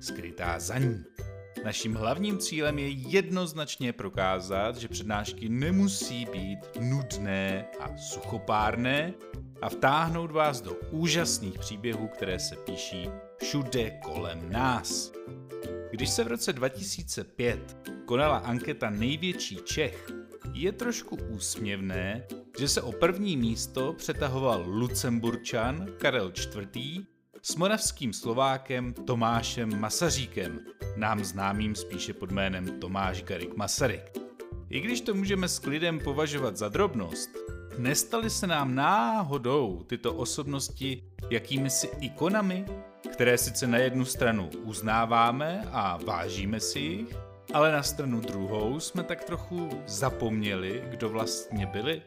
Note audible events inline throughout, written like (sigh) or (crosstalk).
skrytá za ní. Naším hlavním cílem je jednoznačně prokázat, že přednášky nemusí být nudné a suchopárné a vtáhnout vás do úžasných příběhů, které se píší všude kolem nás. Když se v roce 2005 konala anketa Největší Čech, je trošku úsměvné, že se o první místo přetahoval Lucemburčan Karel IV. S moravským Slovákem Tomášem Masaříkem, nám známým spíše pod jménem Tomáš Garik Masaryk. I když to můžeme s klidem považovat za drobnost, nestaly se nám náhodou tyto osobnosti jakými si ikonami, které sice na jednu stranu uznáváme a vážíme si jich, ale na stranu druhou jsme tak trochu zapomněli, kdo vlastně byli.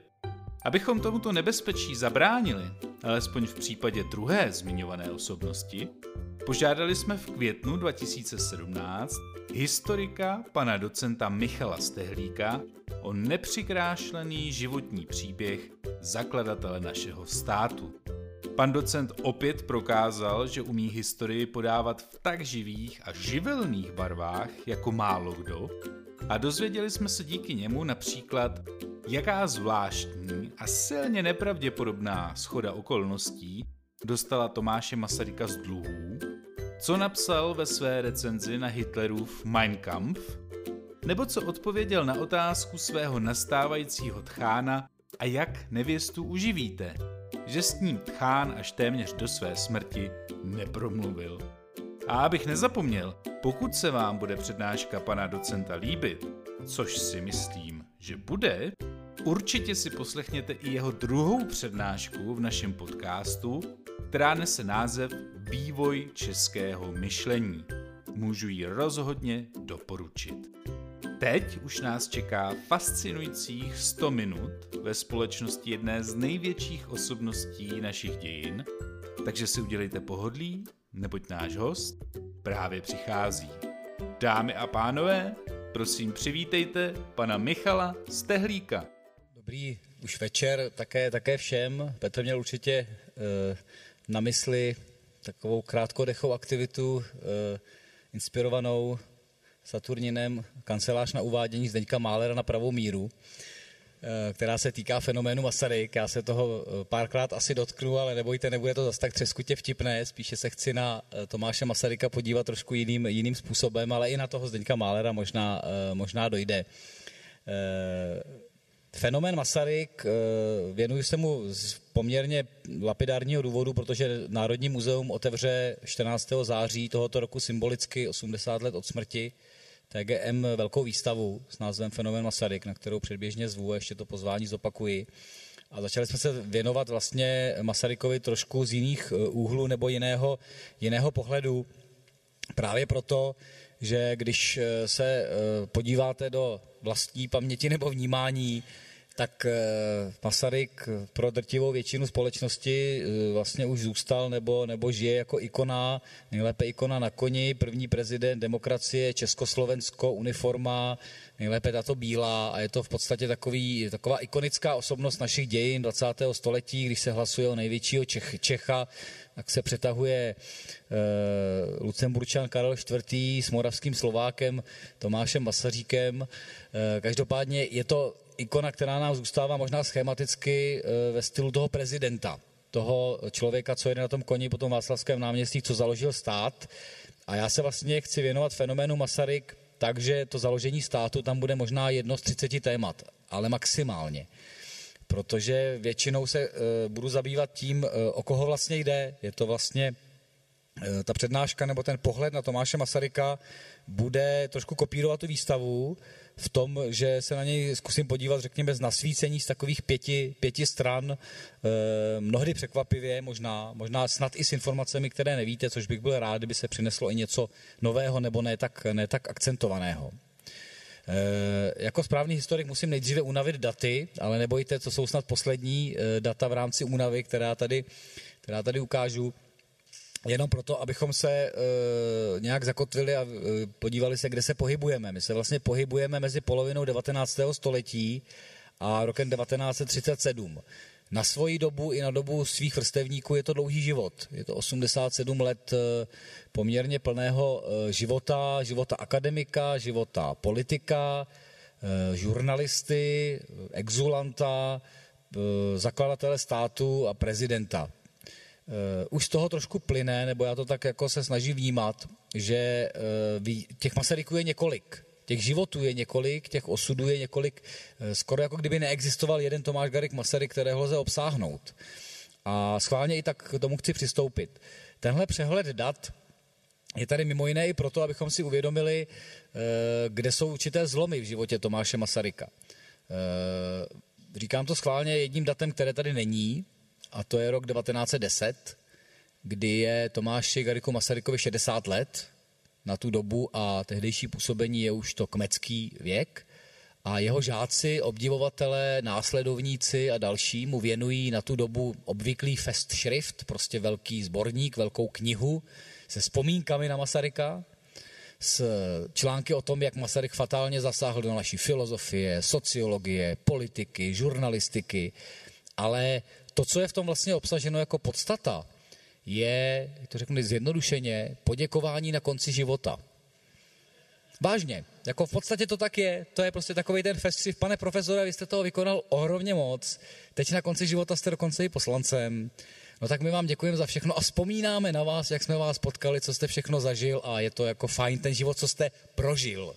Abychom tomuto nebezpečí zabránili, alespoň v případě druhé zmiňované osobnosti, požádali jsme v květnu 2017 historika pana docenta Michala Stehlíka o nepřikrášlený životní příběh zakladatele našeho státu. Pan docent opět prokázal, že umí historii podávat v tak živých a živelných barvách jako málo kdo a dozvěděli jsme se díky němu například, jaká zvláštní a silně nepravděpodobná schoda okolností dostala Tomáše Masaryka z dluhů, co napsal ve své recenzi na Hitlerův Mein Kampf, nebo co odpověděl na otázku svého nastávajícího tchána a jak nevěstu uživíte že s ním Tchán až téměř do své smrti nepromluvil. A abych nezapomněl, pokud se vám bude přednáška pana docenta líbit, což si myslím, že bude, určitě si poslechněte i jeho druhou přednášku v našem podcastu, která nese název Vývoj českého myšlení. Můžu ji rozhodně doporučit. Teď už nás čeká fascinujících 100 minut ve společnosti jedné z největších osobností našich dějin, takže si udělejte pohodlí, neboť náš host právě přichází. Dámy a pánové, prosím přivítejte pana Michala Stehlíka. Dobrý už večer také, také všem. Petr měl určitě e, na mysli takovou krátkodechou aktivitu e, inspirovanou Saturninem kancelář na uvádění Zdeňka Málera na pravou míru, která se týká fenoménu Masaryk. Já se toho eh, párkrát asi dotknu, ale nebojte, nebude to zase tak třeskutě vtipné. Spíše se chci na eh, Tomáše Masaryka podívat trošku jiným, jiným způsobem, ale i na toho Zdeňka Málera možná, možná dojde. Fenomén Masaryk, věnuju se mu z poměrně lapidárního důvodu, protože Národní muzeum otevře 14. září tohoto roku symbolicky 80 let od smrti TGM velkou výstavu s názvem Fenomén Masaryk, na kterou předběžně zvu, ještě to pozvání zopakuji. A začali jsme se věnovat vlastně Masarykovi trošku z jiných eh, úhlů nebo jiného, jiného pohledu. Právě proto, že když eh, se eh, podíváte do vlastní paměti nebo vnímání, tak eh, Masaryk pro drtivou většinu společnosti eh, vlastně už zůstal nebo, nebo žije jako ikona, nejlépe ikona na koni, první prezident demokracie, Československo, uniforma, nejlépe tato bílá a je to v podstatě takový, taková ikonická osobnost našich dějin 20. století, když se hlasuje o největšího Čech, Čecha, tak se přetahuje e, Lucemburčan Karel IV. s moravským Slovákem Tomášem Masaříkem. E, každopádně je to ikona, která nám zůstává možná schematicky eh, ve stylu toho prezidenta, toho člověka, co jede na tom koni po tom Václavském náměstí, co založil stát. A já se vlastně chci věnovat fenoménu Masaryk takže to založení státu tam bude možná jedno z 30 témat, ale maximálně. Protože většinou se e, budu zabývat tím, e, o koho vlastně jde. Je to vlastně Eh, ta přednáška nebo ten pohled na Tomáše Masaryka bude trošku kopírovat tu výstavu v tom, že se na něj zkusím podívat, řekněme, z nasvícení z takových pěti, pěti stran, eh, mnohdy překvapivě, možná, možná snad i s informacemi, které nevíte, což bych byl rád, kdyby se přineslo i něco nového nebo ne tak, ne tak akcentovaného. E, jako správný historik musím nejdříve unavit daty, ale nebojte, co jsou snad poslední e, data v rámci únavy, která tady, která tady ukážu. Jenom proto, abychom se e, nějak zakotvili a e, podívali se, kde se pohybujeme. My se vlastně pohybujeme mezi polovinou 19. století a rokem 1937. Na svoji dobu i na dobu svých vrstevníků je to dlouhý život. Je to 87 let e, poměrně plného života, života akademika, života politika, žurnalisty, exulanta, zakladatele státu a prezidenta. Uh, už z toho trošku plyne, nebo já to tak jako se snažím vnímat, že uh, těch Masaryků je několik. Těch životů je několik, těch osudů je několik, uh, skoro jako kdyby neexistoval jeden Tomáš Garik Masaryk, kterého lze obsáhnout. A schválně i tak k tomu chci přistoupit. Tenhle přehled dat je tady mimo jiné i proto, abychom si uvědomili, kde jsou určité zlomy v životě Tomáše Masaryka. Říkám to schválně jedním datem, které tady není, a to je rok 1910, kdy je Tomáši Gariku Masarykovi 60 let na tu dobu a tehdejší působení je už to kmecký věk. A jeho žáci, obdivovatelé, následovníci a další mu věnují na tu dobu obvyklý festschrift, prostě velký sborník, velkou knihu se vzpomínkami na Masaryka, s články o tom, jak Masaryk fatálně zasáhl do naší filozofie, sociologie, politiky, žurnalistiky, ale to, co je v tom vlastně obsaženo jako podstata, je, to řeknu zjednodušeně, poděkování na konci života. Vážně, jako v podstatě to tak je, to je prostě takový ten festival. Pane profesore, vy jste toho vykonal ohromně moc, teď na konci života jste dokonce i poslancem, no tak my vám děkujeme za všechno a vzpomínáme na vás, jak jsme vás potkali, co jste všechno zažil a je to jako fajn ten život, co jste prožil.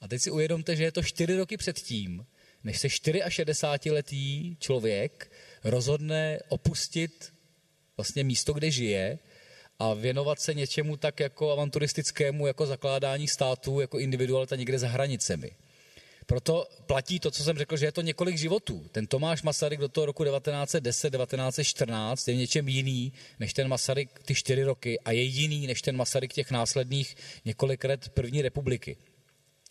A teď si uvědomte, že je to čtyři roky předtím, než se 64-letý člověk rozhodne opustit vlastně místo, kde žije a věnovat se něčemu tak jako avanturistickému, jako zakládání států, jako individualita někde za hranicemi. Proto platí to, co jsem řekl, že je to několik životů. Ten Tomáš Masaryk do toho roku 1910-1914 je něčem jiný než ten Masaryk ty čtyři roky a je jiný než ten Masaryk těch následných několik let první republiky.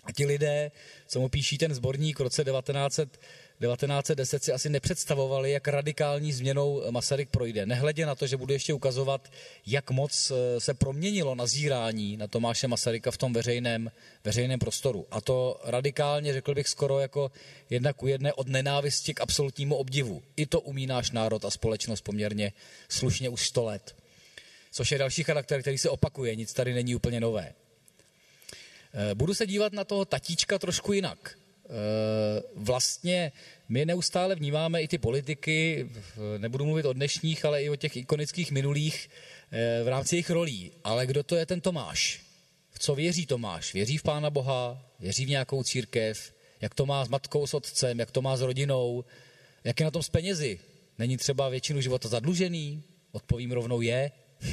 A ti lidé, co mu píší ten sborník v roce 1900, 1910 si asi nepředstavovali, jak radikální změnou Masaryk projde. Nehledě na to, že budu ještě ukazovat, jak moc eh, se proměnilo nazírání na Tomáše Masaryka v tom veřejném, veřejném prostoru. A to radikálně, řekl bych skoro jako jedna ku jedné od nenávisti k absolutnímu obdivu. I to umí náš národ a společnost poměrně slušně už 100 let. Což je další charakter, který se opakuje, nic tady není úplně nové. Eh, budu se dívat na toho tatíčka trošku jinak. Eh, vlastně my neustále vnímáme i ty politiky, nebudu mluvit o dnešních, ale i o těch ikonických minulých eh, v rámci jejich rolí. Ale kdo to je ten Tomáš? V co věří Tomáš? Věří v Pána Boha? Věří v nějakou církev? Jak to má s matkou, s otcem? Jak to má s rodinou? Jak je na tom s penězi? Není třeba většinu života zadlužený? Odpovím rovnou je. (laughs)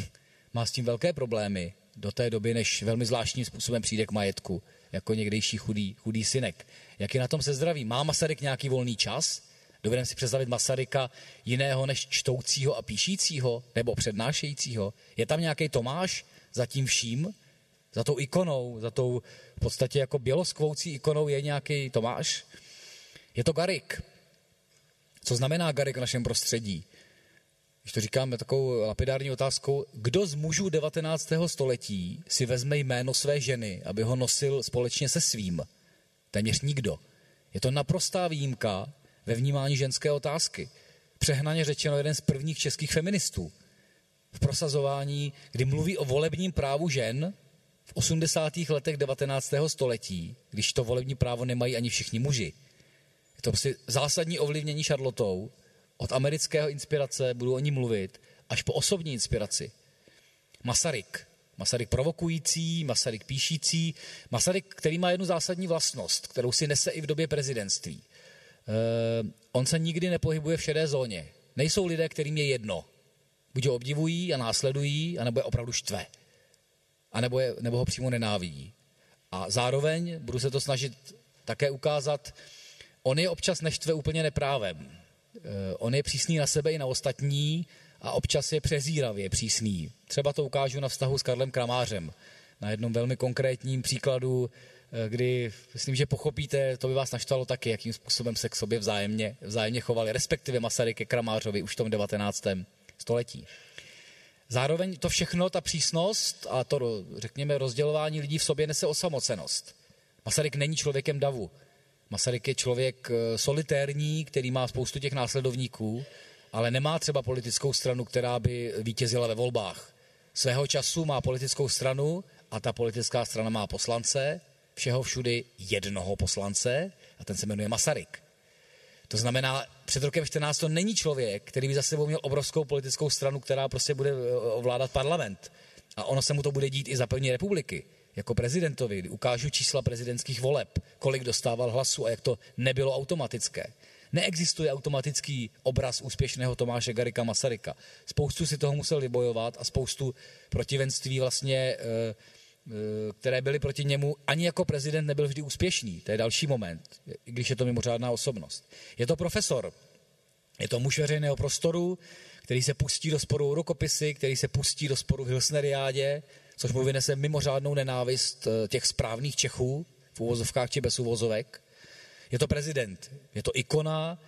má s tím velké problémy do té doby, než velmi zvláštním způsobem přijde k majetku jako někdejší chudý, chudý synek. Jak je na tom se zdraví? Má Masaryk nějaký volný čas? Dovedeme si představit Masaryka jiného než čtoucího a píšícího nebo přednášejícího? Je tam nějaký Tomáš za tím vším? Za tou ikonou, za tou v podstatě jako běloskvoucí ikonou je nějaký Tomáš? Je to Garik. Co znamená Garik v našem prostředí? Když to říkáme takovou lapidární otázkou, kdo z mužů 19. století si vezme jméno své ženy, aby ho nosil společně se svým? Téměř nikdo. Je to naprostá výjimka ve vnímání ženské otázky. Přehnaně řečeno jeden z prvních českých feministů. V prosazování, kdy mluví o volebním právu žen v 80. letech 19. století, když to volební právo nemají ani všichni muži. Je to prostě zásadní ovlivnění Charlotou, od amerického inspirace, budu o ní mluvit, až po osobní inspiraci. Masaryk. Masaryk provokující, Masaryk píšící, Masaryk, který má jednu zásadní vlastnost, kterou si nese i v době prezidentství. Uh, on se nikdy nepohybuje v šedé zóně. Nejsou lidé, kterým je jedno. Buď ho obdivují a následují, anebo je opravdu štve. A nebo, je, nebo ho přímo nenávidí. A zároveň budu se to snažit také ukázat, on je občas neštve úplně neprávem. Eh, on je přísný na sebe i na ostatní a občas je přezíravě přísný. Třeba to ukážu na vztahu s Karlem Kramářem. Na jednom velmi konkrétním příkladu, eh, kdy myslím, že pochopíte, to by vás naštvalo taky, jakým způsobem se k sobě vzájemně, vzájemně chovali, respektive Masaryk ke Kramářovi už v tom 19. století. Zároveň to všechno, ta přísnost a to, řekněme, rozdělování lidí v sobě nese osamocenost. Masaryk není člověkem davu. Masaryk je člověk eh, solitérní, který má spoustu těch následovníků, ale nemá třeba politickou stranu, která by vítězila ve volbách. Svého času má politickou stranu a ta politická strana má poslance, všeho všudy jednoho poslance a ten se jmenuje Masaryk. To znamená, před rokem 14 to není člověk, který by za sebou měl obrovskou politickou stranu, která prostě bude eh, ovládat parlament. A ono se mu to bude dít i za první republiky. Jako prezidentovi, kdy ukážu čísla prezidentských voleb, kolik dostával hlasu a jak to nebylo automatické. Neexistuje automatický obraz úspěšného Tomáše Garika Masaryka. Spoustu si toho musel vybojovat a spoustu protivenství vlastně e, Eh, které byly proti němu, ani jako prezident nebyl vždy úspěšný. To je další moment, když je to mimořádná osobnost. Je to profesor, je to muž veřejného prostoru, který se pustí do sporu rukopisy, který se pustí do sporu v Hilsneriádě, což mu vynese mimořádnou nenávist eh, těch správných Čechů, v úvozovkách či bez úvozovek. Je to prezident, je to ikona,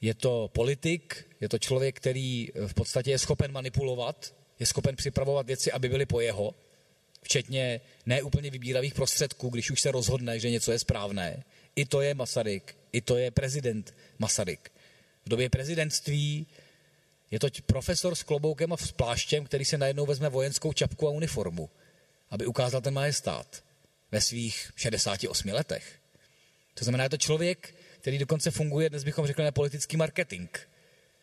je to politik, je to člověk, který eh, v podstatě je schopen manipulovat, je schopen připravovat věci, aby byly po jeho, včetně neúplně vybíravých prostředků, když už se rozhodne, že něco je správné. I to je Masaryk, i to je prezident Masaryk. V době prezidentství je to profesor s kloboukem a s pláštěm, který se najednou vezme vojenskou čapku a uniformu, aby ukázal ten majestát ve svých 68 letech. To znamená, je to člověk, který dokonce funguje, dnes bychom řekli, na politický marketing.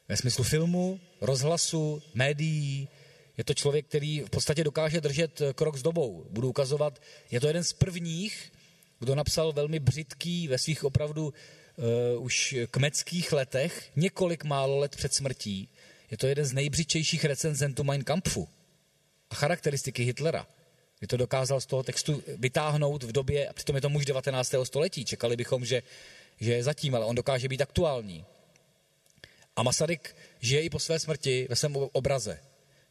Ve smyslu filmu, rozhlasu, médií, je to člověk, který v podstatě dokáže držet krok s dobou. Budu ukazovat, je to jeden z prvních, kdo napsal velmi břitký ve svých opravdu uh, už kmeckých letech, několik málo let před smrtí. Je to jeden z nejbřičejších recenzentů Mein Kampfu a charakteristiky Hitlera. Je to dokázal z toho textu vytáhnout v době, a přitom je to muž 19. století. Čekali bychom, že, že je zatím, ale on dokáže být aktuální. A Masaryk žije i po své smrti ve svém obraze.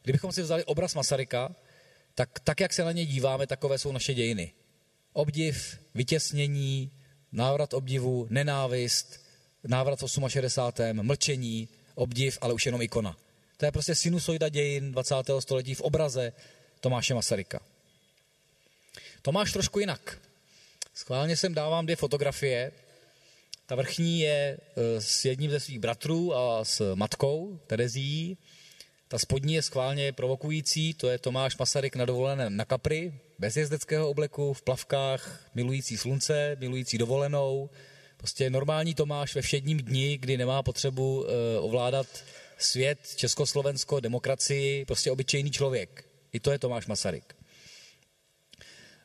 Kdybychom si vzali obraz Masaryka, tak, tak jak se na ně díváme, takové jsou naše dějiny. Obdiv, vytěsnění, návrat obdivu, nenávist, návrat v 68. mlčení, obdiv, ale už jenom ikona. To je prostě sinusoida dějin 20. století v obraze Tomáše Masaryka. Tomáš trošku jinak. Schválně sem dávám dvě fotografie. Ta vrchní je e, s jedním ze svých bratrů a s matkou Terezí. Ta spodní je schválně provokující, to je Tomáš Masaryk na dovolené na Kapry, bez jezdeckého obleku, v plavkách, milující slunce, milující dovolenou. Prostě normální Tomáš ve všedním dni, kdy nemá potřebu uh, ovládat svět, Československo, demokracii, prostě obyčejný člověk. I to je Tomáš Masaryk.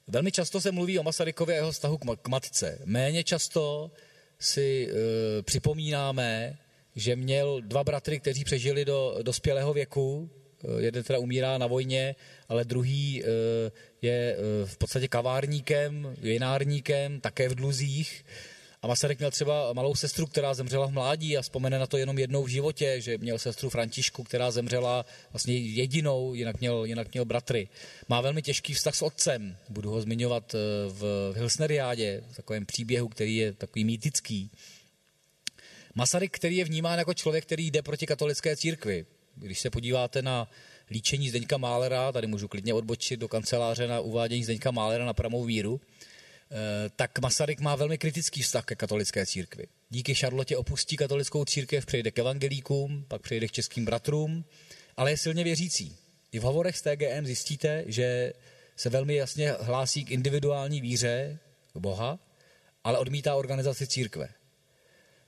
Velmi často se mluví o Masarykově a jeho vztahu k matce. Méně často si uh, připomínáme, že měl dva bratry, kteří přežili do dospělého věku. Eh, jeden teda umírá na vojně, ale druhý eh, je eh, v podstatě kavárníkem, vinárníkem, také v dluzích. A Masaryk měl třeba malou sestru, která zemřela v mládí a vzpomene na to jenom jednou v životě, že měl sestru Františku, která zemřela vlastně jedinou, jinak měl, jinak měl bratry. Má velmi těžký vztah s otcem, budu ho zmiňovat v Hilsneriádě, v takovém příběhu, který je takový mýtický. Masaryk, který je vnímán jako člověk, který jde proti katolické církvi. Když se podíváte na líčení Zdeňka Málera, tady můžu klidně odbočit do kanceláře na uvádění Zdeňka Málera na pramou víru, eh, tak Masaryk má velmi kritický vztah ke katolické církvi. Díky Šarlotě opustí katolickou církev, přejde k evangelíkům, pak přejde k českým bratrům, ale je silně věřící. I v hovorech s TGM zjistíte, že se velmi jasně hlásí k individuální víře k Boha, ale odmítá organizaci církve.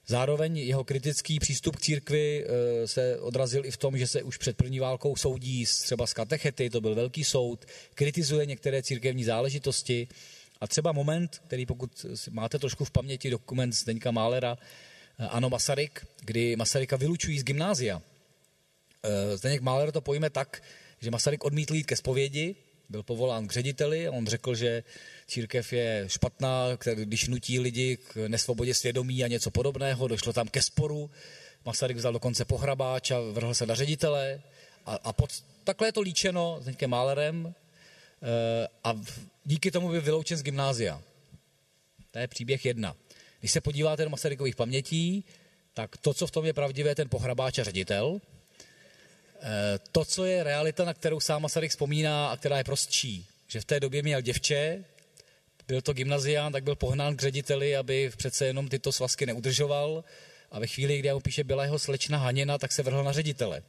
Zároveň jeho kritický přístup k církvi eh, se odrazil i v tom, že se už před první válkou soudí třeba z katechety, to byl velký soud, kritizuje některé církevní záležitosti a třeba moment, který pokud máte trošku v paměti dokument Zdeňka Málera, eh, ano Masaryk, kdy Masaryka vylučují z gymnázia. Zdeněk Máler to pojme tak, že Masaryk odmítl jít ke zpovědi, byl povolán k řediteli on řekl, že církev je špatná, když nutí lidi k nesvobodě svědomí a něco podobného, došlo tam ke sporu, Masaryk vzal dokonce pohrabáč a vrhl se na ředitele. A, a pod, takhle je to líčeno s Málerem. E, a díky tomu byl vyloučen z gymnázia. To je příběh jedna. Když se podíváte do Masarykových pamětí, tak to, co v tom je pravdivé, ten pohrabáč a ředitel, Eh, to, co je realita, na kterou sám Masaryk vzpomíná a která je prostší, že v té době měl děvče, byl to gymnazián, tak byl pohnán k řediteli, aby přece jenom tyto svazky neudržoval a ve chvíli, kdy mu píše, byla jeho slečna Haněna, tak se vrhl na ředitele.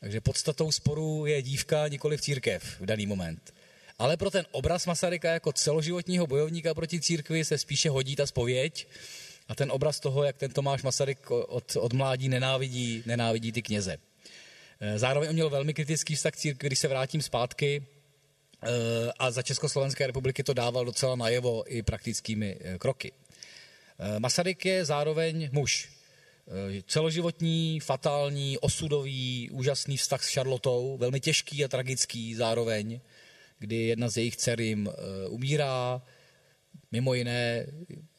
Takže podstatou sporu je dívka, nikoli v církev v daný moment. Ale pro ten obraz Masaryka jako celoživotního bojovníka proti církvi se spíše hodí ta spověď a ten obraz toho, jak ten Tomáš Masaryk od, od mládí nenávidí, nenávidí ty kněze. Eh, zároveň on měl velmi kritický vztah k církvi, když se vrátím zpátky, eh, a za Československé republiky to dával docela najevo i praktickými eh, kroky. Masaryk je zároveň muž. Celoživotní, fatální, osudový, úžasný vztah s Charlotou, velmi těžký a tragický zároveň, kdy jedna z jejich dcer jim umírá, mimo jiné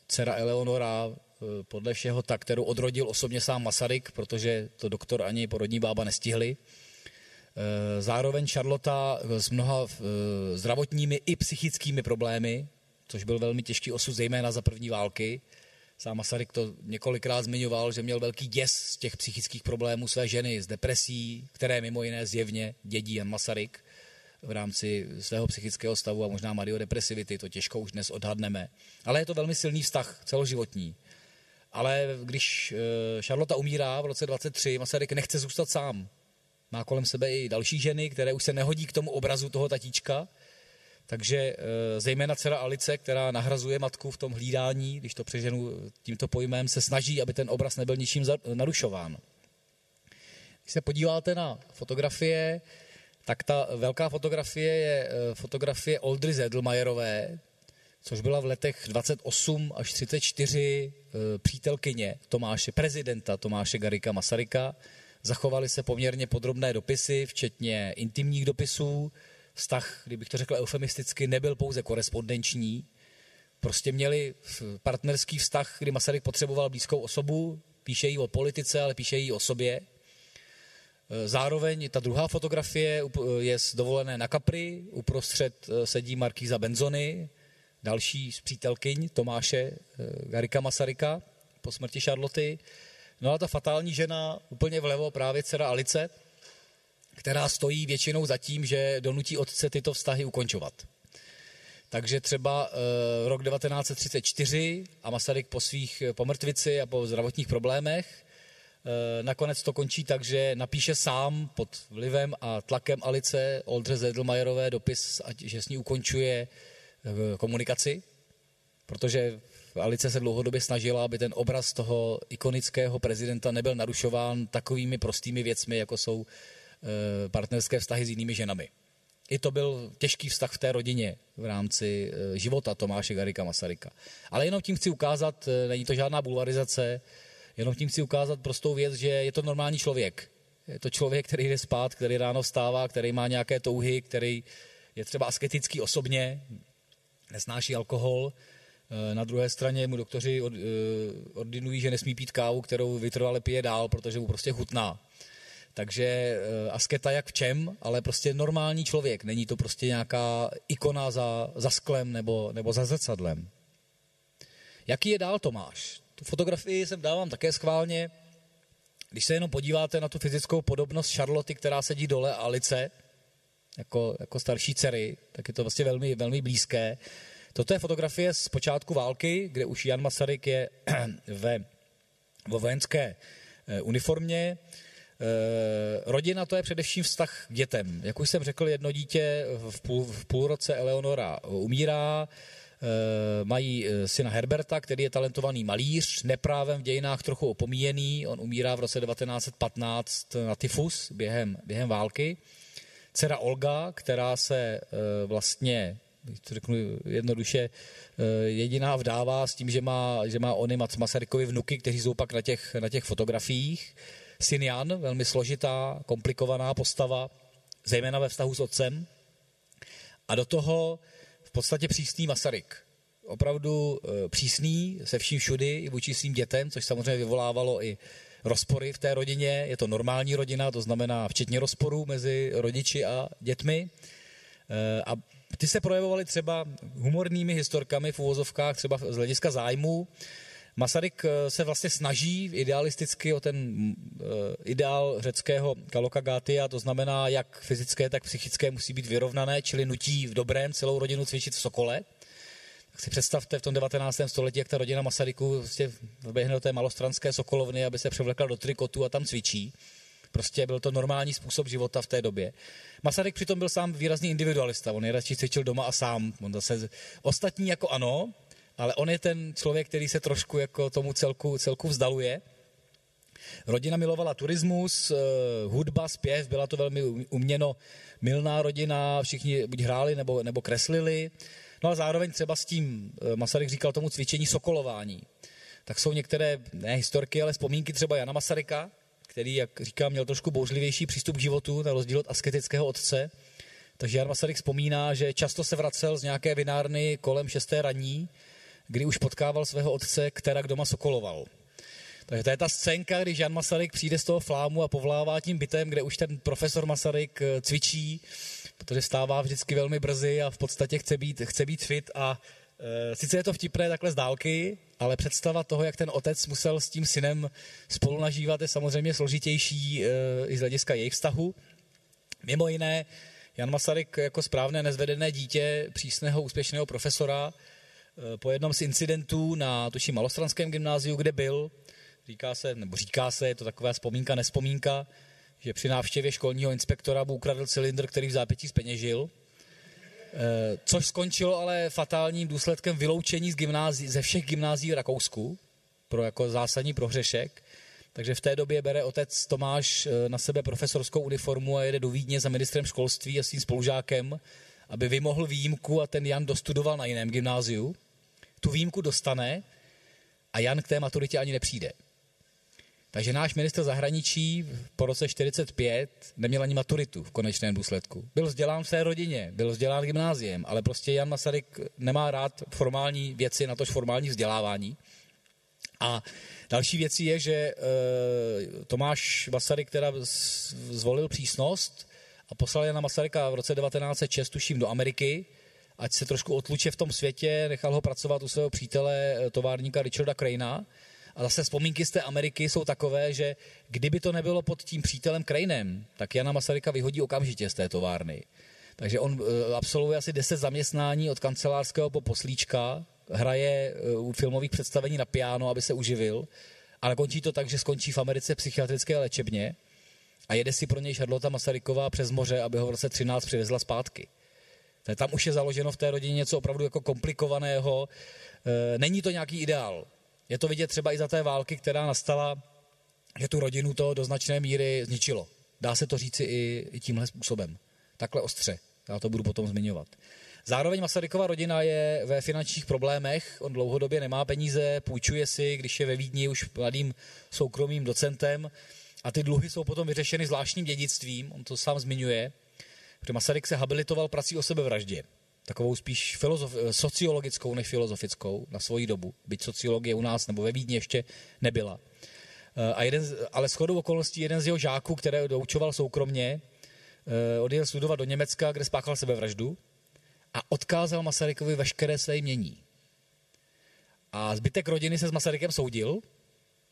dcera Eleonora Eh, podle všeho ta, kterou odrodil osobně sám Masaryk, protože to doktor ani porodní bába nestihli. Eh, zároveň Charlotta s mnoha eh, zdravotními i psychickými problémy, což byl velmi těžký osud, zejména za první války. Sám Masaryk to několikrát zmiňoval, že měl velký děs z těch psychických problémů své ženy, z depresí, které mimo jiné zjevně dědí Jan Masaryk v rámci svého psychického stavu a možná mariodepresivity, to těžko už dnes odhadneme. Ale je to velmi silný vztah, celoživotní. Ale když eh, Charlotte umírá v roce 23, Masaryk nechce zůstat sám. Má kolem sebe i další ženy, které už se nehodí k tomu obrazu toho tatíčka. Takže eh, zejména dcera Alice, která nahrazuje matku v tom hlídání, když to přeženu tímto pojmem, se snaží, aby ten obraz nebyl ničím narušován. Když se podíváte na fotografie, tak ta velká fotografie je eh, fotografie Oldry Zedlmajerové, což byla v letech 28 až 34 e, přítelkyně Tomáše, prezidenta Tomáše Garika Masaryka. Zachovaly se poměrně podrobné dopisy, včetně intimních dopisů. Vztah, kdybych to řekl eufemisticky, nebyl pouze korespondenční. Prostě měli partnerský vztah, kdy Masaryk potřeboval blízkou osobu, píše jí o politice, ale píše jí o sobě. E, zároveň ta druhá fotografie je z dovolené na Capri, uprostřed e, sedí Markýza Benzony, další z přítelkyň Tomáše eh, Garika Masaryka po smrti Charloty. No a ta fatální žena úplně vlevo právě dcera Alice, která stojí většinou za tím, že donutí otce tyto vztahy ukončovat. Takže třeba e, rok 1934 a Masaryk po svých eh, pomrtvici a po zdravotních problémech nakonec to končí tak, že napíše sám pod vlivem a tlakem Alice Oldře Zedlmajerové dopis, že s ní ukončuje komunikaci, protože Alice se dlouhodobě snažila, aby ten obraz toho ikonického prezidenta nebyl narušován takovými prostými věcmi, jako jsou e, partnerské vztahy s jinými ženami. I to byl těžký vztah v té rodině v rámci života Tomáše Garika Masaryka. Ale jenom tím chci ukázat, není to žádná bulvarizace, jenom tím chci ukázat prostou věc, že je to normální člověk. Je to člověk, který jde spát, který ráno vstává, který má nějaké touhy, který je třeba asketický osobně, nesnáší alkohol. Eh, na druhé straně mu doktoři eh, ordinují, že nesmí pít kávu, kterou vytrvale pije dál, protože mu prostě chutná. Takže eh, asketa jak v čem, ale prostě normální člověk. Není to prostě nějaká ikona za, za sklem nebo, nebo za zrcadlem. Jaký je dál Tomáš? Tu fotografii jsem dávám také schválně. Když se jenom podíváte na tu fyzickou podobnost Charloty, která sedí dole a Alice, jako, jako starší dcery, tak je to vlastně velmi, velmi blízké. Toto je fotografie z počátku války, kde už Jan Masaryk je (clears throat) ve, ve vojenské eh, uniformě. E, rodina to je především vztah k dětem. Jak už jsem řekl, jedno dítě v, půl, v půlroce Eleonora umírá, mají syna Herberta, který je talentovaný malíř, neprávem v dějinách trochu opomíjený, on umírá v roce 1915 na tyfus během, během války dcera Olga, která se eh, vlastně to řeknu jednoduše, eh, jediná vdává s tím, že má, že má ony Masarykovi vnuky, kteří jsou pak na těch, na těch fotografiích. syn Jan, velmi složitá, komplikovaná postava, zejména ve vztahu s otcem. A do toho podstatě přísný Masaryk. Opravdu e, přísný se vším všudy i vůči svým dětem, což samozřejmě vyvolávalo i rozpory v té rodině. Je to normální rodina, to znamená včetně rozporů mezi rodiči a dětmi. E, a ty se projevovaly třeba humornými historkami v uvozovkách, třeba z hlediska zájmu. Masaryk eh, se vlastně snaží idealisticky o ten uh, ideál řeckého Kalokagatia, to znamená, jak fyzické, tak psychické musí být vyrovnané, čili nutí v dobrém celou rodinu cvičit v Sokole. Tak si představte v tom 19. století, jak ta rodina Masaryku vlastně vběhne do té malostranské Sokolovny, aby se převlekla do trikotu a tam cvičí. Prostě byl to normální způsob života v té době. Masaryk přitom byl sám výrazný individualista, on nejradši cvičil doma a sám. On zase, ostatní jako ano, ale on je ten člověk, který se trošku jako tomu celku, celku vzdaluje. Rodina milovala turismus, eh, hudba, zpěv, byla to velmi uměno milná rodina, všichni buď hráli nebo, nebo kreslili. No a zároveň třeba s tím, eh, Masaryk říkal tomu cvičení sokolování. Tak jsou některé, ne historky, ale vzpomínky třeba Jana Masaryka, který, jak říkám, měl trošku bouřlivější přístup k životu, na rozdíl od asketického otce. Takže Jan Masaryk vzpomíná, že často se vracel z nějaké vinárny kolem 6. raní, kdy už potkával svého otce, která doma sokoloval. Takže to je ta scénka, když Jan Masaryk přijde z toho flámu a povlává tím bytem, kde už ten profesor Masaryk eh, cvičí, protože stává vždycky velmi brzy a v podstatě chce být, chce být fit a e, sice je to vtipné takhle z dálky, ale představa toho, jak ten otec musel s tím synem spolu nažívat, je samozřejmě složitější e, i z hlediska jejich vztahu. Mimo jiné, Jan Masaryk jako správné nezvedené dítě přísného úspěšného profesora po jednom z incidentů na tuším malostranském gymnáziu, kde byl, říká se, nebo říká se, je to taková vzpomínka, nespomínka, že při návštěvě školního inspektora mu ukradl cylindr, který v zápětí zpeněžil Eh, což skončilo ale fatálním důsledkem vyloučení z gymnází, ze všech gymnází v Rakousku pro jako zásadní prohřešek. Takže v té době bere otec Tomáš eh, na sebe profesorskou uniformu a jede do Vídně za ministrem školství a s tím spolužákem, aby vymohl výjimku a ten Jan dostudoval na jiném gymnáziu. Tu výjimku dostane a Jan k té maturitě ani nepřijde. Takže náš minister zahraničí po roce 45 neměl ani maturitu v konečném důsledku. Byl vzdělán v té rodině, byl vzdělán gymnáziem, ale prostě Jan Masaryk nemá rád formální věci, na tož formální vzdělávání. A další věcí je, že e, Tomáš Masaryk teda zvolil přísnost a poslal Jana Masaryka v roce 1906, tuším, do Ameriky, ať se trošku otluče v tom světě, nechal ho pracovat u svého přítele, eh, továrníka Richarda Craina, a zase vzpomínky z té Ameriky jsou takové, že kdyby to nebylo pod tím přítelem Krajnem, tak Jana Masaryka vyhodí okamžitě z té továrny. Takže on eh, absolvuje asi 10 zaměstnání od kancelářského po poslíčka, hraje eh, u filmových představení na piano, aby se uživil, ale končí to tak, že skončí v Americe psychiatrické léčebně a jede si pro něj Charlotte Masaryková přes moře, aby ho v roce 13 přivezla zpátky. Tam už je založeno v té rodině něco opravdu jako komplikovaného. Eh, není to nějaký ideál. Je to vidět třeba i za té války, která nastala, že tu rodinu to do značné míry zničilo. Dá se to říci i, i tímhle způsobem. Takhle ostře. Já to budu potom zmiňovat. Zároveň Masarykova rodina je ve finančních problémech, on dlouhodobě nemá peníze, půjčuje si, když je ve Vídni už mladým soukromým docentem a ty dluhy jsou potom vyřešeny zvláštním dědictvím, on to sám zmiňuje, protože Masaryk se habilitoval prací o sebevraždě takovou spíš filozof, sociologickou než filozofickou na svoji dobu, byť sociologie u nás nebo ve Vídni ještě nebyla. Eh, a jeden, ale shodou okolností jeden z jeho žáků, které doučoval soukromně, eh, odjel studovat do Německa, kde spáchal sebevraždu a odkázal Masarykovi veškeré své mění. A zbytek rodiny se s Masarykem soudil,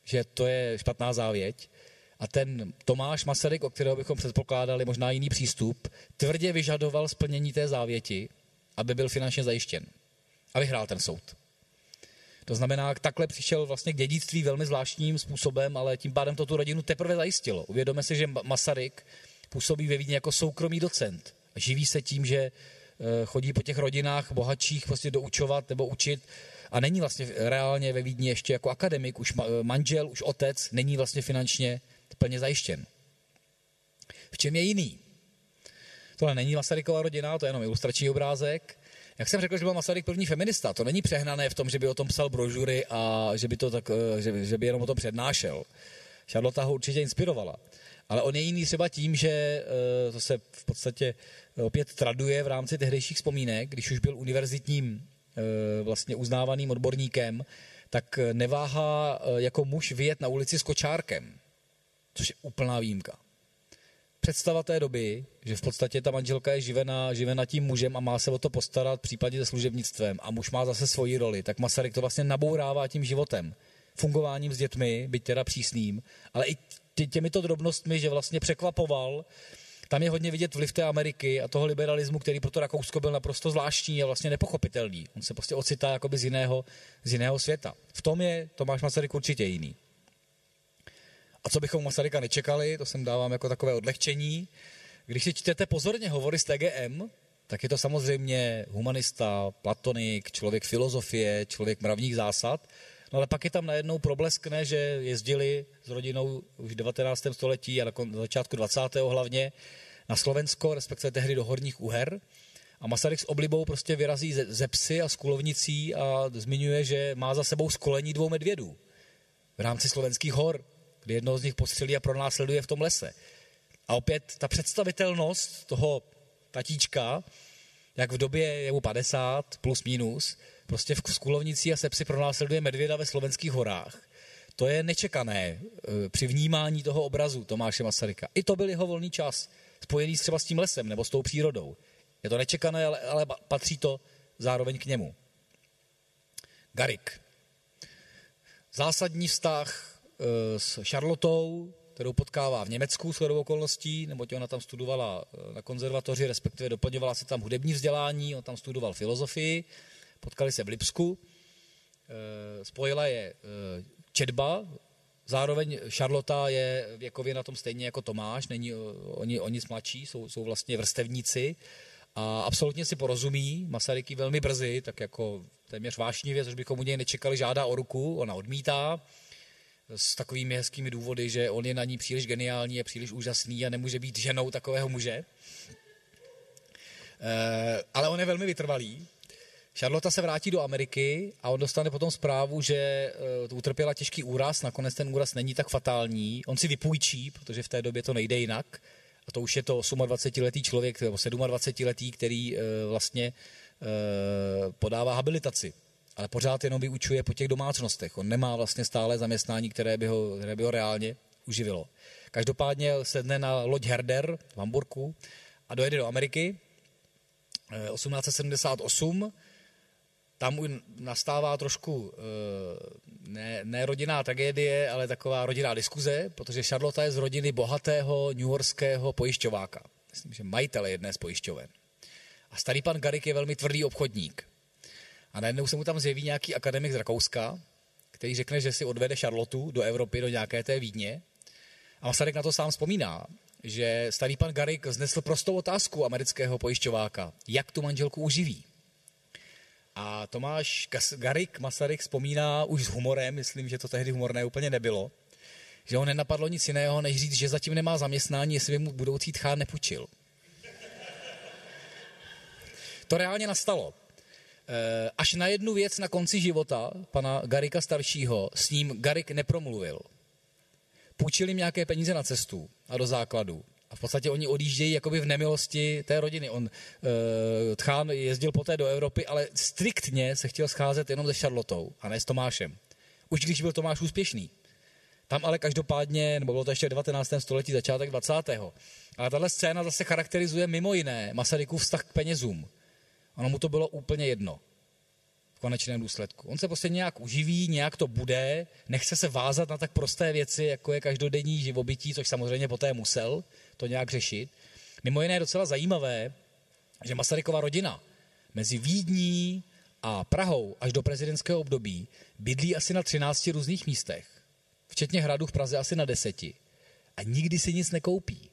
že to je špatná závěť. A ten Tomáš Masaryk, o kterého bychom předpokládali možná jiný přístup, tvrdě vyžadoval splnění té závěti aby byl finančně zajištěn. A vyhrál ten soud. To znamená, takhle přišel vlastně k dědictví velmi zvláštním způsobem, ale tím pádem to tu rodinu teprve zajistilo. Uvědomme si, že Masaryk působí ve Vídni jako soukromý docent. Živí se tím, že eh, chodí po těch rodinách bohatších prostě doučovat nebo učit a není vlastně reálně ve Vídni ještě jako akademik, už manžel, už otec není vlastně finančně plně zajištěn. V čem je jiný? Tohle není Masarykova rodina, to je jenom ilustrační obrázek. Jak jsem řekl, že byl Masaryk první feminista, to není přehnané v tom, že by o tom psal brožury a že by, to tak, eh, že, že by jenom o tom přednášel. Charlotte ho určitě inspirovala. Ale on je jiný třeba tím, že to se v podstatě opět traduje v rámci tehdejších vzpomínek, když už byl univerzitním vlastně uznávaným odborníkem, tak neváhá jako muž vyjet na ulici s kočárkem, což je úplná výjimka představa té doby, že v podstatě ta manželka je živena, živena tím mužem a má se o to postarat, případně se služebnictvem a muž má zase svoji roli, tak Masaryk to vlastně nabourává tím životem, fungováním s dětmi, byť teda přísným, ale i těmito drobnostmi, že vlastně překvapoval, tam je hodně vidět vliv té Ameriky a toho liberalismu, který pro to Rakousko byl naprosto zvláštní a vlastně nepochopitelný. On se prostě ocitá jakoby z jiného, z jiného světa. V tom je Tomáš Masaryk určitě jiný. A co bychom Masaryka nečekali, to jsem dávám jako takové odlehčení. Když si čtete pozorně hovory z TGM, tak je to samozřejmě humanista, platonik, člověk filozofie, člověk mravních zásad, no ale pak je tam najednou probleskne, že jezdili s rodinou už v 19. století a na začátku 20. hlavně na Slovensko, respektive tehdy do Horních Uher. A Masaryk s oblibou prostě vyrazí ze, ze psy a s kulovnicí a zmiňuje, že má za sebou skolení dvou medvědů v rámci slovenských hor kdy jednoho z nich postřelí a pronásleduje v tom lese. A opět ta představitelnost toho tatíčka, jak v době je mu 50 plus minus, prostě v Skulovnici a Sepsi pronásleduje medvěda ve slovenských horách. To je nečekané eh, při vnímání toho obrazu Tomáše Masaryka. I to byl jeho volný čas, spojený třeba s tím lesem nebo s tou přírodou. Je to nečekané, ale, ale patří to zároveň k němu. Garik. Zásadní vztah s Charlotou, kterou potkává v Německu s okolností, neboť ona tam studovala eh, na konzervatoři, respektive doplňovala se tam hudební vzdělání, on tam studoval filozofii, potkali se v Lipsku, eh, spojila je četba, zároveň Charlota je věkově na tom stejně jako Tomáš, není oni, oni mladší, jsou, jsou vlastně vrstevníci a absolutně si porozumí, Masaryky velmi brzy, tak jako téměř vášnivě, což bychom u něj nečekali, žádá o ruku, ona odmítá, s takovými hezkými důvody, že on je na ní příliš geniální, je příliš úžasný a nemůže být ženou takového muže. E, ale on je velmi vytrvalý. Charlotte se vrátí do Ameriky a on dostane potom zprávu, že uh, utrpěla těžký úraz, nakonec ten úraz není tak fatální. On si vypůjčí, protože v té době to nejde jinak. A to už je to 28-letý člověk, nebo 27-letý, který uh, vlastně uh, podává habilitaci ale pořád jenom vyučuje po těch domácnostech. On nemá vlastně stále zaměstnání, které by ho, které by ho reálně uživilo. Každopádně sedne na loď Herder v Hamburgu a dojede do Ameriky. 1878 eh, tam nastává trošku eh, ne, ne rodinná tragédie, ale taková rodinná diskuze, protože Charlotte je z rodiny bohatého newyorského pojišťováka. Myslím, že majitele jedné z pojišťoven. A starý pan Garik je velmi tvrdý obchodník. A najednou se mu tam zjeví nějaký akademik z Rakouska, který řekne, že si odvede Charlotu do Evropy, do nějaké té Vídně. A Masaryk na to sám vzpomíná, že starý pan Garik znesl prostou otázku amerického pojišťováka. Jak tu manželku uživí? A Tomáš Garik Masaryk vzpomíná už s humorem, myslím, že to tehdy humorné úplně nebylo, že ho nenapadlo nic jiného, než říct, že zatím nemá zaměstnání, jestli by mu budoucí tchán nepůjčil. To reálně nastalo. Eh, až na jednu věc na konci života pana Garika staršího s ním Garik nepromluvil. Půjčili jim nějaké peníze na cestu a do základu. A v podstatě oni odjíždějí jakoby v nemilosti té rodiny. On, uh, Tchán jezdil poté do Evropy, ale striktně se chtěl scházet jenom se Charlotou a ne s Tomášem. Už když byl Tomáš úspěšný. Tam ale každopádně, nebo bylo to ještě v 19. století, začátek 20. Ale tahle scéna zase charakterizuje mimo jiné Masarykův vztah k penězům. Ono mu to bylo úplně jedno v konečném důsledku. On se prostě nějak uživí, nějak to bude, nechce se vázat na tak prosté věci, jako je každodenní živobytí, což samozřejmě poté musel to nějak řešit. Mimo jiné je docela zajímavé, že Masarykova rodina mezi Vídní a Prahou až do prezidentského období bydlí asi na 13 různých místech, včetně hradu v Praze asi na deseti. A nikdy si nic nekoupí.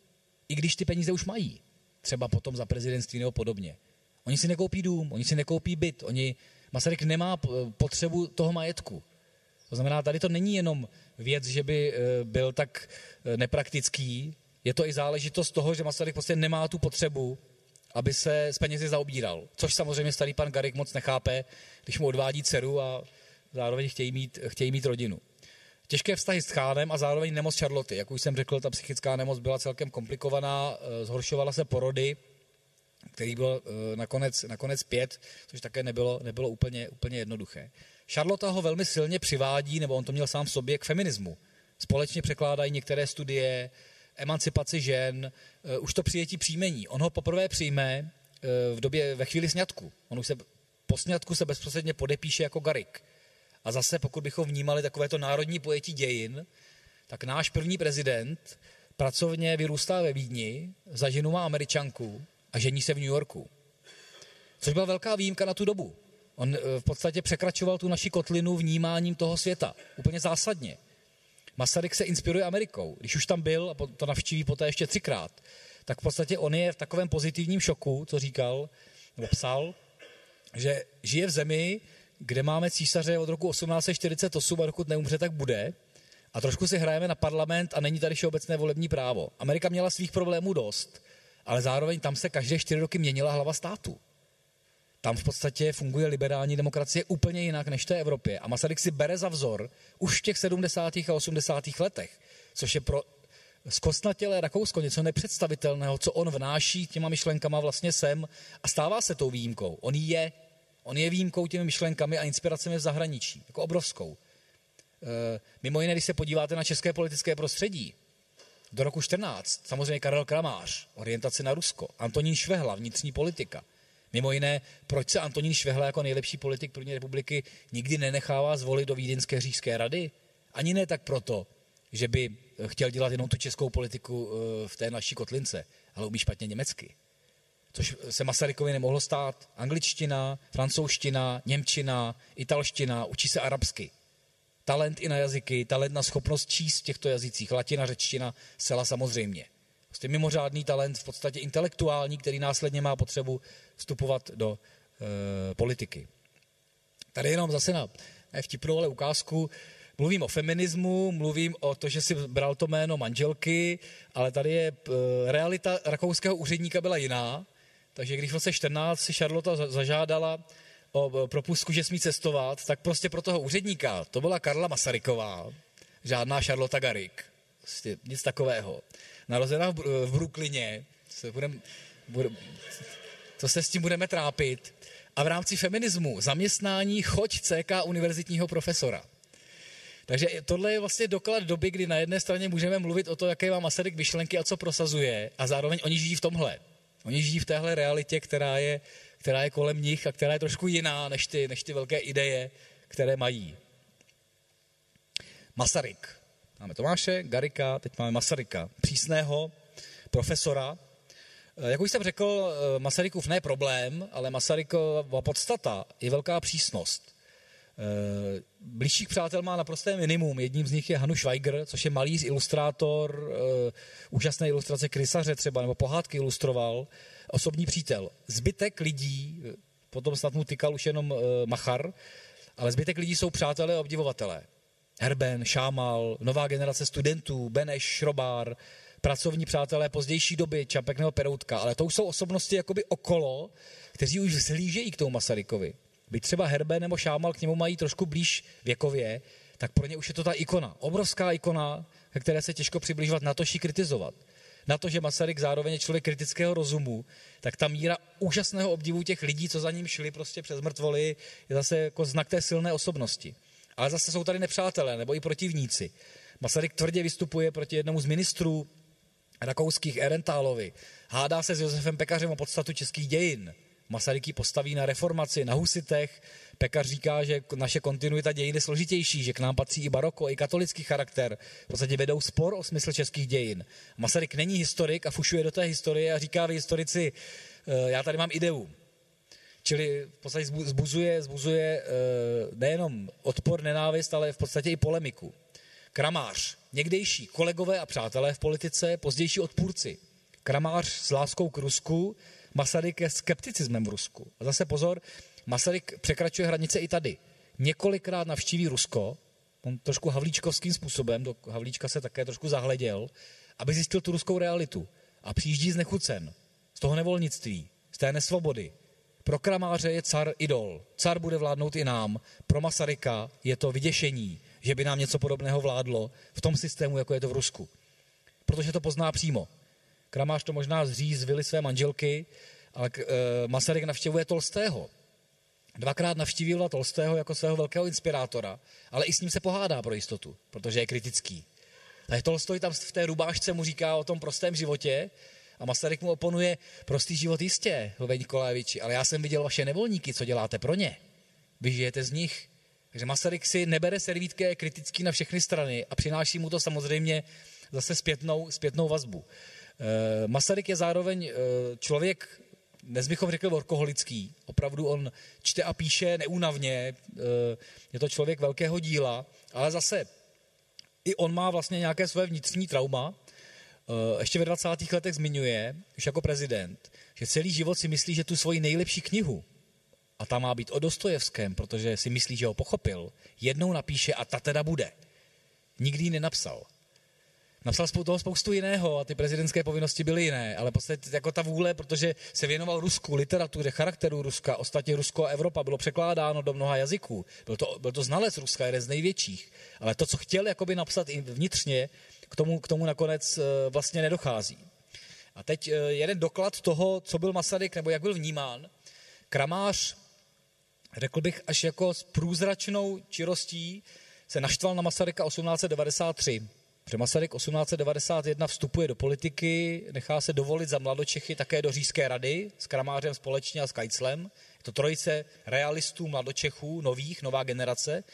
I když ty peníze už mají. Třeba potom za prezidentství nebo podobně. Oni si nekoupí dům, oni si nekoupí byt, oni, Masaryk nemá potřebu toho majetku. To znamená, tady to není jenom věc, že by eh, byl tak eh, nepraktický, je to i záležitost toho, že Masaryk prostě nemá tu potřebu, aby se s penězi zaobíral. Což samozřejmě starý pan Garik moc nechápe, když mu odvádí dceru a zároveň chtějí mít, chtějí mít rodinu. těžké vztahy s Chánem a zároveň nemoc Charloty. Jak už jsem řekl, ta psychická nemoc byla celkem komplikovaná, eh, zhoršovala se porody, který byl eh, nakonec, nakonec pět, což také nebylo, nebylo úplně, úplně jednoduché. Charlotte ho velmi silně přivádí, nebo on to měl sám v sobě, k feminismu. Společně překládají některé studie, emancipaci žen, eh, už to přijetí příjmení. On ho poprvé přijme v době, ve chvíli sňatku. On už se po sňatku se bezprostředně podepíše jako Garik. A zase, pokud bychom vnímali takovéto národní pojetí dějin, tak náš první prezident pracovně vyrůstá ve Vídni, za ženu má američanku a žení se v New Yorku. Což byla velká výjimka na tu dobu. On eh, v podstatě překračoval tu naši kotlinu vnímáním toho světa. Úplně zásadně. Masaryk se inspiruje Amerikou. Když už tam byl a to navštíví poté ještě třikrát, tak v podstatě on je v takovém pozitivním šoku, co říkal, nebo psal, že žije v zemi, kde máme císaře od roku 1848 a dokud neumře, tak bude. A trošku si hrajeme na parlament a není tady všeobecné volební právo. Amerika měla svých problémů dost, ale zároveň tam se každé čtyři roky měnila hlava státu. Tam v podstatě funguje liberální demokracie úplně jinak než v té Evropě. A Masaryk si bere za vzor už v těch 70. a 80. letech, což je pro zkostnatělé Rakousko něco nepředstavitelného, co on vnáší těma myšlenkama vlastně sem a stává se tou výjimkou. On je On je výjimkou těmi myšlenkami a inspiracemi v zahraničí, jako obrovskou. E, mimo jiné, když se podíváte na české politické prostředí, do roku 14, samozřejmě Karel Kramář, orientace na Rusko, Antonín Švehla, vnitřní politika. Mimo jiné, proč se Antonín Švehla jako nejlepší politik první republiky nikdy nenechává zvolit do Vídeňské říšské rady? Ani ne tak proto, že by chtěl dělat jenom tu českou politiku e, v té naší kotlince, ale umí špatně německy což se Masarykovi nemohlo stát. Angličtina, francouzština, němčina, italština, učí se arabsky. Talent i na jazyky, talent na schopnost číst v těchto jazycích, latina, řečtina, sela samozřejmě. Prostě mimořádný talent, v podstatě intelektuální, který následně má potřebu vstupovat do e, politiky. Tady jenom zase na ne vtipnou, ale ukázku, mluvím o feminismu, mluvím o to, že si bral to jméno manželky, ale tady je e, realita rakouského úředníka byla jiná. Takže když v roce 14 si Charlotte zažádala o propustku, že smí cestovat, tak prostě pro toho úředníka, to byla Karla Masaryková, žádná Charlotte Garik, prostě nic takového. Narozená v, v Brooklyně, se budem, bude, to se s tím budeme trápit. A v rámci feminismu zaměstnání choď CK univerzitního profesora. Takže tohle je vlastně doklad doby, kdy na jedné straně můžeme mluvit o to, jaké má Masaryk myšlenky a co prosazuje, a zároveň oni žijí v tomhle. Oni žijí v téhle realitě, která je, která je kolem nich a která je trošku jiná než ty, než ty velké ideje, které mají. Masaryk. Máme Tomáše, Garika, teď máme Masaryka. Přísného profesora. Eh, jak už jsem řekl, eh, Masarykův ne problém, ale Masarykova podstata je velká přísnost. Eh, blížších přátel má naprosté minimum. Jedním z nich je Hanu Schweiger, což je malý ilustrátor, úžasné ilustrace krysaře třeba, nebo pohádky ilustroval, osobní přítel. Zbytek lidí, eh, potom snad mu tykal už jenom Machar, ale zbytek lidí jsou přátelé a obdivovatelé. Herben, Šámal, nová generace studentů, Beneš, Šrobár, pracovní přátelé pozdější doby, Čapek nebo Peroutka, ale to už jsou osobnosti jakoby okolo, kteří už vzhlížejí k tomu Masarykovi byť třeba Herbe nebo Šámal k němu mají trošku blíž věkově, tak pro ně už je to ta ikona, obrovská ikona, které se těžko přibližovat, na to kritizovat. Na to, že Masaryk zároveň je člověk kritického rozumu, tak ta míra úžasného obdivu těch lidí, co za ním šli prostě přes mrtvoly, je zase jako znak té silné osobnosti. Ale zase jsou tady nepřátelé nebo i protivníci. Masaryk tvrdě vystupuje proti jednomu z ministrů rakouských Erentálovi. Hádá se s Josefem Pekařem o podstatu českých dějin. Masaryk postaví na reformaci, na husitech. Pekař říká, že naše kontinuita dějin je složitější, že k nám patří i baroko, i katolický charakter. V podstatě vedou spor o smysl českých dějin. Masaryk není historik a fušuje do té historie a říká vy historici, eh, já tady mám ideu. Čili v podstatě zbuzuje, zbuzuje eh, nejenom odpor, nenávist, ale v podstatě i polemiku. Kramář, někdejší kolegové a přátelé v politice, pozdější odpůrci. Kramář s láskou k Rusku, Masaryk je skepticismem v Rusku. A zase pozor, Masaryk překračuje hranice i tady. Několikrát navštíví Rusko, on trošku havlíčkovským způsobem, do Havlíčka se také trošku zahleděl, aby zjistil tu ruskou realitu. A přijíždí znechucen z toho nevolnictví, z té nesvobody. Pro kramáře je car idol. Car bude vládnout i nám. Pro Masaryka je to vyděšení, že by nám něco podobného vládlo v tom systému, jako je to v Rusku. Protože to pozná přímo. Kramář to možná zří vily své manželky, ale e, Masaryk navštěvuje Tolstého. Dvakrát navštívil Tolstého jako svého velkého inspirátora, ale i s ním se pohádá pro jistotu, protože je kritický. Takže Tolstoj tam v té rubášce mu říká o tom prostém životě a Masaryk mu oponuje, prostý život jistě, Lve Nikolájeviči, ale já jsem viděl vaše nevolníky, co děláte pro ně. Vy žijete z nich. Takže Masaryk si nebere servítky, kritický na všechny strany a přináší mu to samozřejmě zase zpětnou, zpětnou vazbu. E, Masaryk je zároveň e, člověk, dnes bychom řekl workoholický. Opravdu on čte a píše neúnavně, e, je to člověk velkého díla, ale zase i on má vlastně nějaké své vnitřní trauma. Ještě ve 20. letech zmiňuje, už jako prezident, že celý život si myslí, že tu svoji nejlepší knihu, a ta má být o Dostojevském, protože si myslí, že ho pochopil, jednou napíše a ta teda bude. Nikdy ji nenapsal. Napsal toho spoustu jiného a ty prezidentské povinnosti byly jiné, ale prostě jako ta vůle, protože se věnoval Rusku, literatuře, charakteru Ruska, ostatně Rusko a Evropa bylo překládáno do mnoha jazyků. Byl to, byl to znalec Ruska, jeden z největších. Ale to, co chtěl jakoby napsat i vnitřně, k tomu, k tomu nakonec eh, vlastně nedochází. A teď eh, jeden doklad toho, co byl Masaryk, nebo jak byl vnímán. Kramář řekl bych, až jako s průzračnou čirostí se naštval na Masaryka 1893. Protože Masaryk 1891 vstupuje do politiky, nechá se dovolit za mladočechy také do Říjské rady s Kramářem společně a s Kajclem. Je to trojice realistů, mladočechů, nových, nová generace.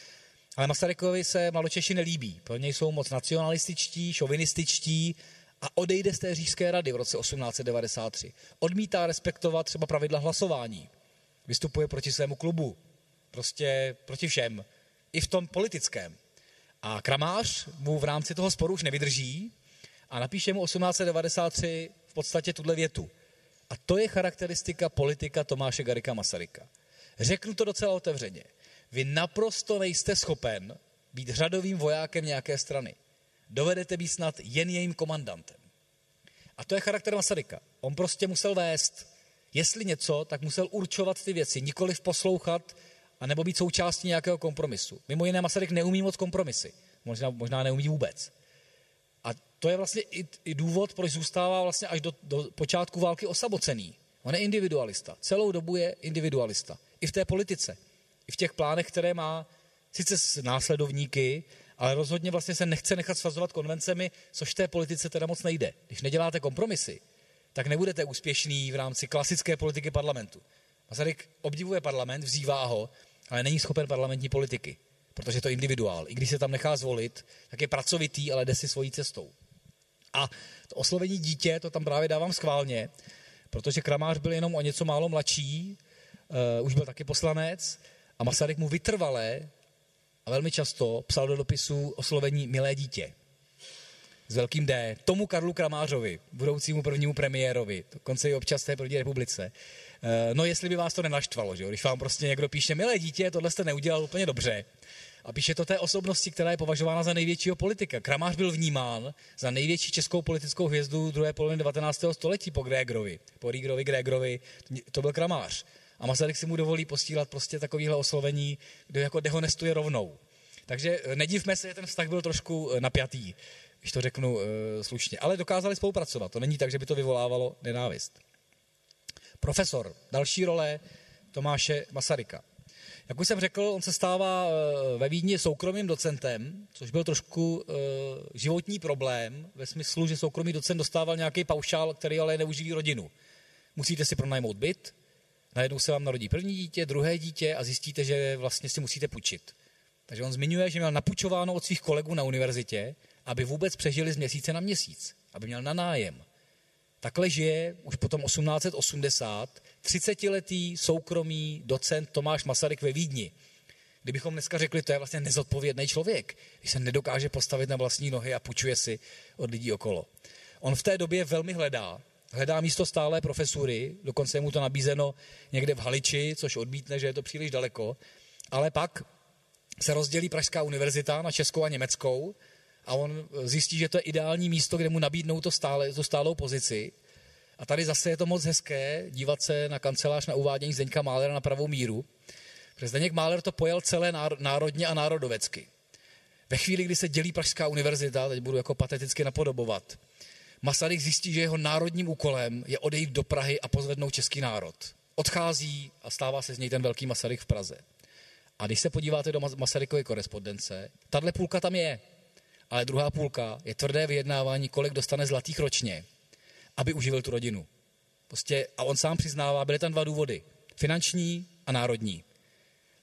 Ale Masarykovi se mladočeši nelíbí. Pro něj jsou moc nacionalističtí, šovinističtí a odejde z té Říjské rady v roce 1893. Odmítá respektovat třeba pravidla hlasování vystupuje proti svému klubu. Prostě proti všem. I v tom politickém. A Kramář mu v rámci toho sporu už nevydrží a napíše mu 1893 v podstatě tuhle větu. A to je charakteristika politika Tomáše Garika Masaryka. Řeknu to docela otevřeně. Vy naprosto nejste schopen být řadovým vojákem nějaké strany. Dovedete být snad jen jejím komandantem. A to je charakter Masaryka. On prostě musel vést Jestli něco, tak musel určovat ty věci, nikoli poslouchat a nebo být součástí nějakého kompromisu. Mimo jiné Masaryk neumí moc kompromisy. Možná, možná neumí vůbec. A to je vlastně i, i důvod, proč zůstává vlastně až do, do počátku války osamocený. On je individualista. Celou dobu je individualista. I v té politice. I v těch plánech, které má sice s následovníky, ale rozhodně vlastně se nechce nechat svazovat konvencemi, což v té politice teda moc nejde. Když neděláte kompromisy, tak nebudete úspěšný v rámci klasické politiky parlamentu. Masaryk obdivuje parlament, vzývá ho, ale není schopen parlamentní politiky, protože je to individuál. I když se tam nechá zvolit, tak je pracovitý, ale jde si svojí cestou. A to oslovení dítě, to tam právě dávám schválně, protože Kramář byl jenom o něco málo mladší, uh, už byl taky poslanec a Masaryk mu vytrvalé a velmi často psal do dopisu oslovení milé dítě s velkým D, tomu Karlu Kramářovi, budoucímu prvnímu premiérovi, dokonce i občas té první republice. Eh, no jestli by vás to nenaštvalo, že jo? když vám prostě někdo píše, milé dítě, tohle jste neudělal úplně dobře. A píše to té osobnosti, která je považována za největšího politika. Kramář byl vnímán za největší českou politickou hvězdu druhé poloviny 19. století po Grégrovi. Po Rígrovi, Grégrovi, to byl Kramář. A Masaryk si mu dovolí posílat prostě takovýhle oslovení, kde jako dehonestuje rovnou. Takže eh, nedivme se, že ten vztah byl trošku eh, napjatý když to řeknu slušně. Ale dokázali spolupracovat. To není tak, že by to vyvolávalo nenávist. Profesor, další role Tomáše Masaryka. Jak už jsem řekl, on se stává uh, ve Vídni soukromým docentem, což byl trošku uh, životní problém, ve smyslu, že soukromý docent dostával nějaký paušál, který ale neuživí rodinu. Musíte si pronajmout byt, najednou se vám narodí první dítě, druhé dítě a zjistíte, že vlastně si musíte půjčit. Takže on zmiňuje, že měl napučováno od svých kolegů na univerzitě aby vůbec přežili z měsíce na měsíc, aby měl na nájem. Takhle žije už potom 1880 30-letý soukromý docent Tomáš Masaryk ve Vídni. Kdybychom dneska řekli, to je vlastně nezodpovědný člověk, když se nedokáže postavit na vlastní nohy a půjčuje si od lidí okolo. On v té době velmi hledá, hledá místo stále profesury, dokonce je mu to nabízeno někde v Haliči, což odmítne, že je to příliš daleko, ale pak se rozdělí Pražská univerzita na českou a německou a on zjistí, že to je ideální místo, kde mu nabídnou to stále, to stálou pozici. A tady zase je to moc hezké dívat se na kancelář na uvádění Zdeňka Málera na pravou míru. Protože Zdeněk Máler to pojel celé národně a národovecky. Ve chvíli, kdy se dělí Pražská univerzita, teď budu jako pateticky napodobovat, Masaryk zjistí, že jeho národním úkolem je odejít do Prahy a pozvednout český národ. Odchází a stává se z něj ten velký Masaryk v Praze. A když se podíváte do Masarykovy korespondence, tahle půlka tam je, ale druhá půlka je tvrdé vyjednávání, kolik dostane zlatých ročně, aby uživil tu rodinu. Prostě, a on sám přiznává, byly tam dva důvody. Finanční a národní.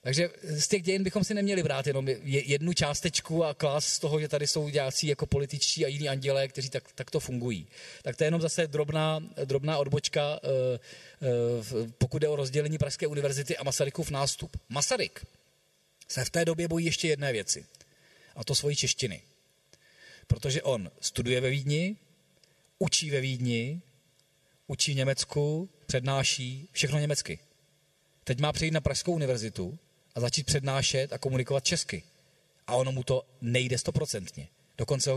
Takže z těch dějin bychom si neměli brát jenom jednu částečku a klas z toho, že tady jsou nějací jako političtí a jiní andělé, kteří tak, tak to fungují. Tak to je jenom zase drobná, drobná odbočka, eh, eh, pokud jde o rozdělení Pražské univerzity a Masarykův nástup. Masaryk se v té době bojí ještě jedné věci, a to svoji češtiny. Protože on studuje ve Vídni, učí ve Vídni, učí v Německu, přednáší všechno německy. Teď má přejít na Pražskou univerzitu a začít přednášet a komunikovat česky. A ono mu to nejde stoprocentně. Dokonce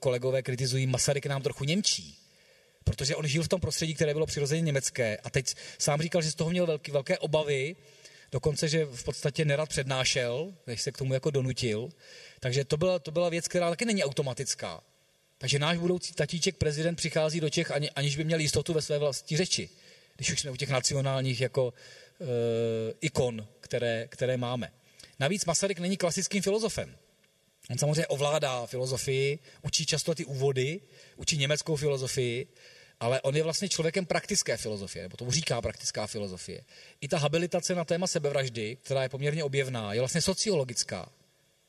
kolegové kritizují, Masaryk nám trochu němčí, protože on žil v tom prostředí, které bylo přirozeně německé a teď sám říkal, že z toho měl velký, velké obavy, dokonce, že v podstatě nerad přednášel, než se k tomu jako donutil. Takže to byla, to byla věc, která taky není automatická. Takže náš budoucí tatíček prezident přichází do Čech, ani, aniž by měl jistotu ve své vlastní řeči. Když už jsme u těch nacionálních jako e, ikon, které, které máme. Navíc Masaryk není klasickým filozofem. On samozřejmě ovládá filozofii, učí často ty úvody, učí německou filozofii, ale on je vlastně člověkem praktické filozofie, nebo tomu říká praktická filozofie. I ta habilitace na téma sebevraždy, která je poměrně objevná, je vlastně sociologická.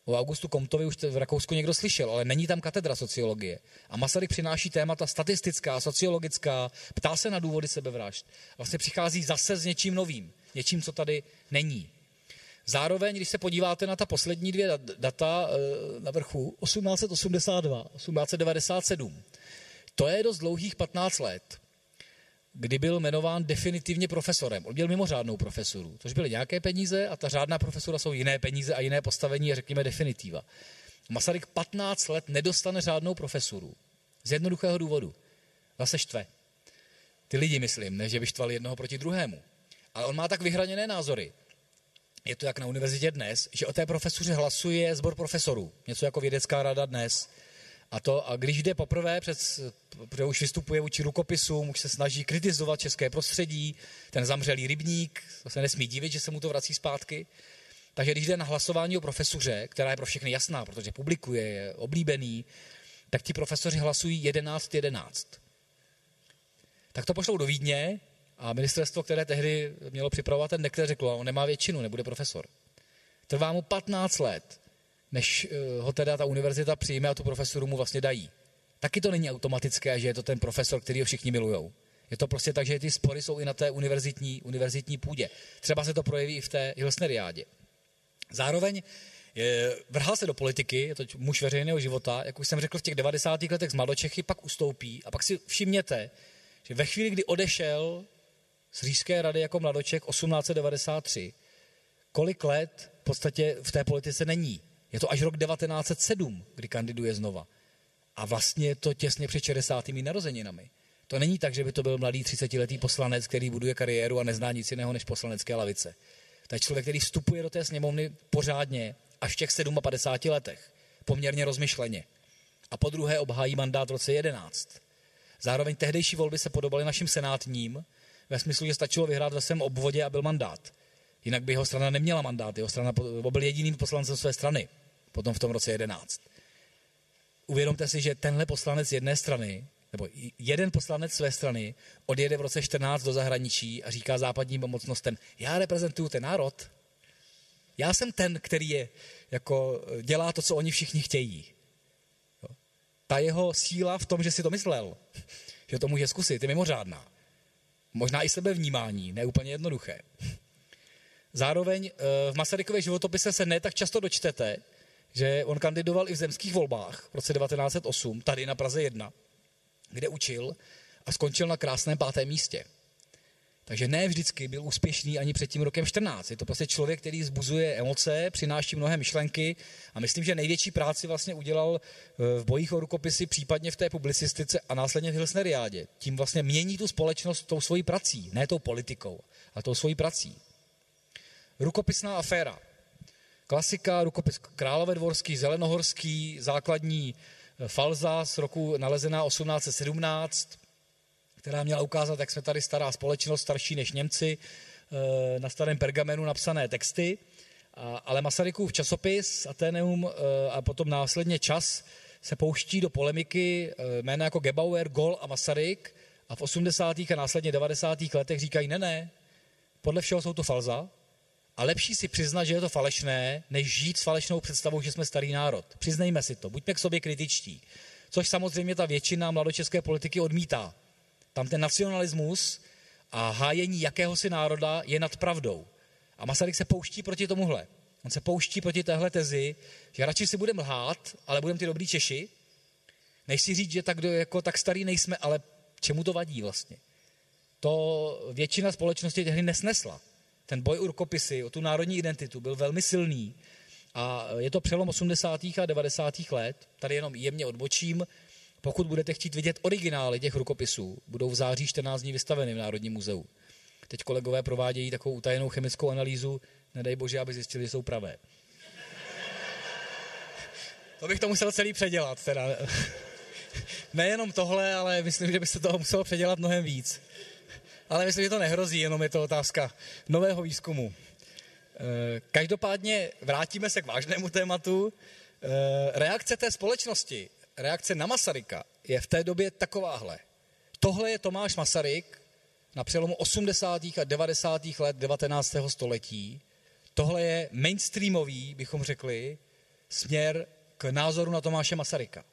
O Augustu Komtovi už v Rakousku někdo slyšel, ale není tam katedra sociologie. A Masaryk přináší témata statistická, sociologická, ptá se na důvody sebevražd. Vlastně přichází zase s něčím novým, něčím, co tady není. Zároveň, když se podíváte na ta poslední dvě data eh, na vrchu, 1882, 1897, to je dost dlouhých 15 let, kdy byl jmenován definitivně profesorem. On měl mimořádnou profesuru, což byly nějaké peníze a ta řádná profesura jsou jiné peníze a jiné postavení a řekněme definitiva. Masaryk 15 let nedostane řádnou profesuru. Z jednoduchého důvodu. Zase štve. Ty lidi, myslím, ne, že by štval jednoho proti druhému. Ale on má tak vyhraněné názory. Je to jak na univerzitě dnes, že o té profesuře hlasuje sbor profesorů. Něco jako vědecká rada dnes. A, to, a když jde poprvé, před, protože už vystupuje vůči rukopisům, už se snaží kritizovat české prostředí, ten zamřelý rybník, to se nesmí divit, že se mu to vrací zpátky. Takže když jde na hlasování o profesuře, která je pro všechny jasná, protože publikuje, je oblíbený, tak ti profesoři hlasují 11-11. Tak to pošlou do Vídně a ministerstvo, které tehdy mělo připravovat ten nekter, řeklo, on nemá většinu, nebude profesor. Trvá mu 15 let, než eh, ho teda ta univerzita přijme a tu profesoru mu vlastně dají. Taky to není automatické, že je to ten profesor, který ho všichni milují. Je to prostě tak, že ty spory jsou i na té univerzitní, univerzitní půdě. Třeba se to projeví i v té Hilsneriádě. Zároveň je, vrhal se do politiky, je to muž veřejného života, jak už jsem řekl, v těch 90. letech z Mladočechy, pak ustoupí a pak si všimněte, že ve chvíli, kdy odešel z Říšské rady jako mladoček 1893, kolik let v podstatě v té politice není. Je to až rok 1907, kdy kandiduje znova. A vlastně je to těsně před 60. narozeninami. To není tak, že by to byl mladý 30-letý poslanec, který buduje kariéru a nezná nic jiného než poslanecké lavice. To je člověk, který vstupuje do té sněmovny pořádně až v těch 57 letech. Poměrně rozmyšleně. A po druhé obhájí mandát v roce 11. Zároveň tehdejší volby se podobaly našim senátním, ve smyslu, že stačilo vyhrát ve svém obvodě a byl mandát. Jinak by jeho strana neměla mandát, jeho strana byl jediným poslancem své strany potom v tom roce 11. Uvědomte si, že tenhle poslanec jedné strany, nebo jeden poslanec své strany, odjede v roce 14 do zahraničí a říká západním mocnostem, já reprezentuju ten národ, já jsem ten, který je, jako, dělá to, co oni všichni chtějí. Ta jeho síla v tom, že si to myslel, (laughs) že to může zkusit, je mimořádná. Možná i sebevnímání, ne úplně jednoduché. Zároveň eh, v Masarykově životopise se ne tak často dočtete, že on kandidoval i v zemských volbách v roce 1908, tady na Praze 1, kde učil a skončil na krásném pátém místě. Takže ne vždycky byl úspěšný ani před tím rokem 14. Je to prostě člověk, který zbuzuje emoce, přináší mnohé myšlenky a myslím, že největší práci vlastně udělal eh, v bojích o rukopisy, případně v té publicistice a následně v Hilsneriádě. Tím vlastně mění tu společnost tou svojí prací, ne tou politikou, ale tou svojí prací. Rukopisná aféra. Klasika, rukopis Královedvorský, Zelenohorský, základní eh, falza z roku nalezená 1817, která měla ukázat, jak jsme tady stará společnost, starší než Němci, eh, na starém pergamenu napsané texty. Ale Masarykův časopis Ateneum eh, a potom následně čas se pouští do polemiky jména jako Gebauer, Gol a Masaryk a v 80. a následně 90. letech říkají, ne, ne, podle všeho jsou to falza, a lepší si přiznat, že je to falešné, než žít s falešnou představou, že jsme starý národ. Přiznejme si to, buďme k sobě kritičtí. Což samozřejmě ta většina mladočeské politiky odmítá. Tam ten nacionalismus a hájení jakéhosi národa je nad pravdou. A Masaryk se pouští proti tomuhle. On se pouští proti téhle tezi, že radši si budeme lhát, ale budeme ty dobrý Češi, než si říct, že tak, jako, tak starý nejsme, ale čemu to vadí vlastně. To většina společnosti tehdy nesnesla ten boj o rukopisy, o tu národní identitu byl velmi silný. A je to přelom 80. a 90. let. Tady jenom jemně odbočím. Pokud budete chtít vidět originály těch rukopisů, budou v září 14 dní vystaveny v Národním muzeu. Teď kolegové provádějí takovou utajenou chemickou analýzu, nedej bože, aby zjistili, že jsou pravé. (laughs) To bych to musel celý předělat. Teda. (laughs) Nejenom tohle, ale myslím, že by se toho muselo předělat mnohem víc ale myslím, že to nehrozí, jenom je to otázka nového výzkumu. Eh, každopádně vrátíme se k vážnému tématu. Eh, reakce té společnosti, reakce na Masaryka je v té době takováhle. Tohle je Tomáš Masaryk na přelomu 80. a 90. let 19. století. Tohle je mainstreamový, bychom řekli, směr k názoru na Tomáše Masaryka.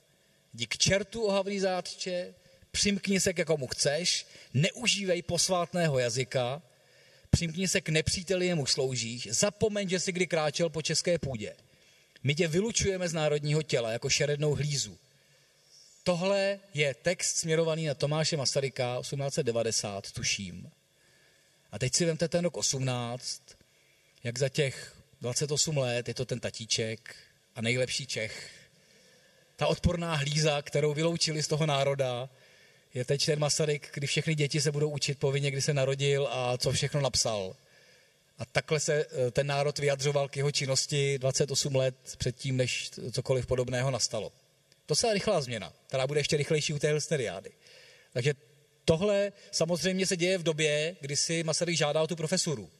Dík čertu ohavný zátče, přimkni se ke komu chceš, neužívej posvátného jazyka, přimkni se k nepříteli, jemu sloužíš, zapomeň, že jsi kdy kráčel po české půdě. My tě vylučujeme z národního těla jako šerednou hlízu. Tohle je text směrovaný na Tomáše Masaryka 1890, tuším. A teď si vemte ten rok 18, jak za těch 28 let je to ten tatíček a nejlepší Čech. Ta odporná hlíza, kterou vyloučili z toho národa, je teď ten Masaryk, kdy všechny děti se budou učit povinně, kdy se narodil a co všechno napsal. A takhle se eh, ten národ vyjadřoval k jeho činnosti 28 let předtím, než cokoliv podobného nastalo. To se rychlá změna, která bude ještě rychlejší u té Hilsteriády. Takže tohle samozřejmě se děje v době, kdy si Masaryk žádá o tu profesuru.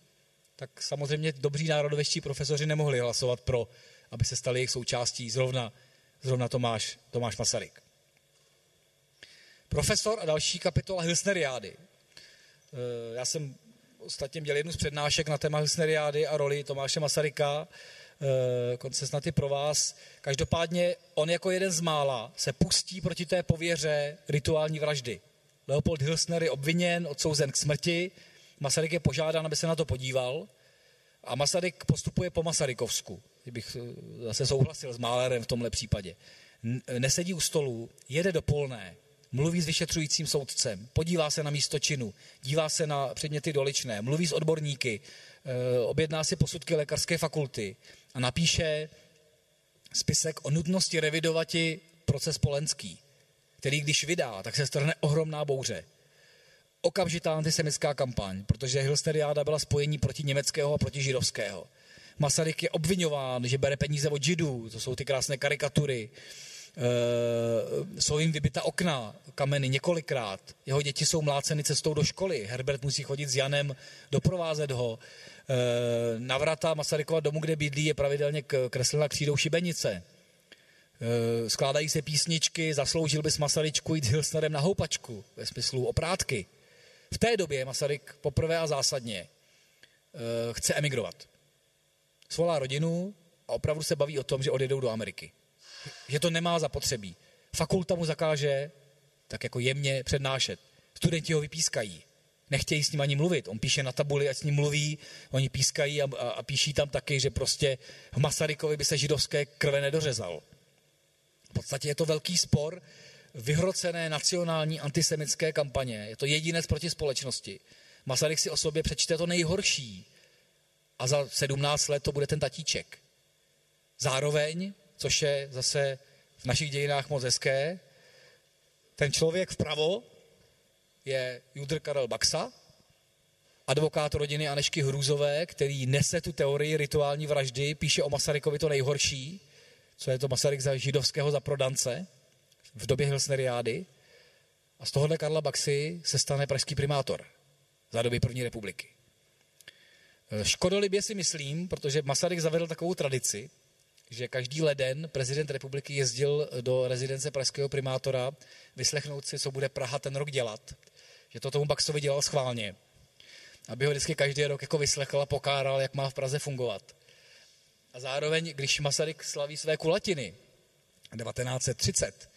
Tak samozřejmě dobří národovečtí profesoři nemohli hlasovat pro, aby se stali jejich součástí zrovna, zrovna Tomáš, Tomáš Masaryk. Profesor a další kapitola Hilsneriády. Eh, já jsem ostatně měl jednu z přednášek na téma Hilsneriády a roli Tomáše Masaryka, eh, konce snaty pro vás. Každopádně on jako jeden z mála se pustí proti té pověře rituální vraždy. Leopold Hilsner je obviněn, odsouzen k smrti, Masaryk je požádán, aby se na to podíval a Masaryk postupuje po Masarykovsku, kdybych eh, zase souhlasil s Málerem v tomhle případě. Nesedí u stolu, jede do Polné, mluví s vyšetřujícím soudcem, podívá se na místo činu, dívá se na předměty doličné, mluví s odborníky, eh, objedná si posudky lékařské fakulty a napíše spisek o nutnosti revidovati proces Polenský, který když vydá, tak se strhne ohromná bouře. Okamžitá antisemická kampaň, protože Hilsteriáda byla spojení proti německého a proti židovského. Masaryk je obvinován, že bere peníze od židů, to jsou ty krásné karikatury. Eh, jsou jim vybita okna, kameny několikrát. Jeho děti jsou mláceny cestou do školy. Herbert musí chodit s Janem, doprovázet ho. E, navrata Masarykova domu, kde bydlí, je pravidelně kreslena křídou šibenice. E, skládají se písničky, zasloužil bys Masaryčku jít Hilsnerem na houpačku, ve smyslu oprátky. V té době Masaryk poprvé a zásadně chce emigrovat. Svolá rodinu a opravdu se baví o tom, že odjedou do Ameriky že to nemá zapotřebí. Fakulta mu zakáže tak jako jemně přednášet. Studenti ho vypískají. Nechtějí s ním ani mluvit. On píše na tabuli, ať s ním mluví, oni pískají a, a, a píší tam taky, že prostě v Masarykovi by se židovské krve nedořezal. V podstatě je to velký spor vyhrocené nacionální antisemické kampaně. Je to jedinec proti společnosti. Masaryk si o sobě přečte to nejhorší a za 17 let to bude ten tatíček. Zároveň což je zase v našich dějinách moc hezké. Ten člověk vpravo je Judr Karel Baxa advokát rodiny Anešky Hrůzové, který nese tu teorii rituální vraždy, píše o Masarykovi to nejhorší, co je to Masaryk za židovského zaprodance v době Hilsneriády. A z tohohle Karla Baxy se stane pražský primátor za doby první republiky. Škodolibě si myslím, protože Masaryk zavedl takovou tradici, že každý leden prezident republiky jezdil do rezidence pražského primátora vyslechnout si, co bude Praha ten rok dělat. Že to tomu Baxovi dělal schválně. Aby ho vždycky každý rok jako vyslechl a pokáral, jak má v Praze fungovat. A zároveň, když Masaryk slaví své kulatiny 1930,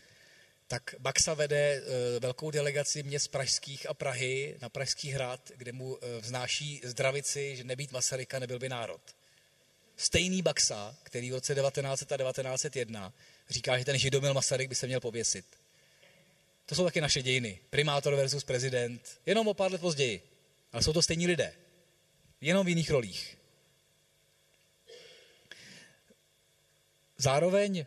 tak Baxa vede e, velkou delegaci měst pražských a Prahy na Pražský hrad, kde mu e, vznáší zdravici, že nebýt Masaryka nebyl by národ. Stejný Baxa, který v roce 1900 a 1901 říká, že ten židomil Masaryk by se měl pověsit. To jsou taky naše dějiny. Primátor versus prezident. Jenom o pár let později. Ale jsou to stejní lidé. Jenom v jiných rolích. Zároveň e,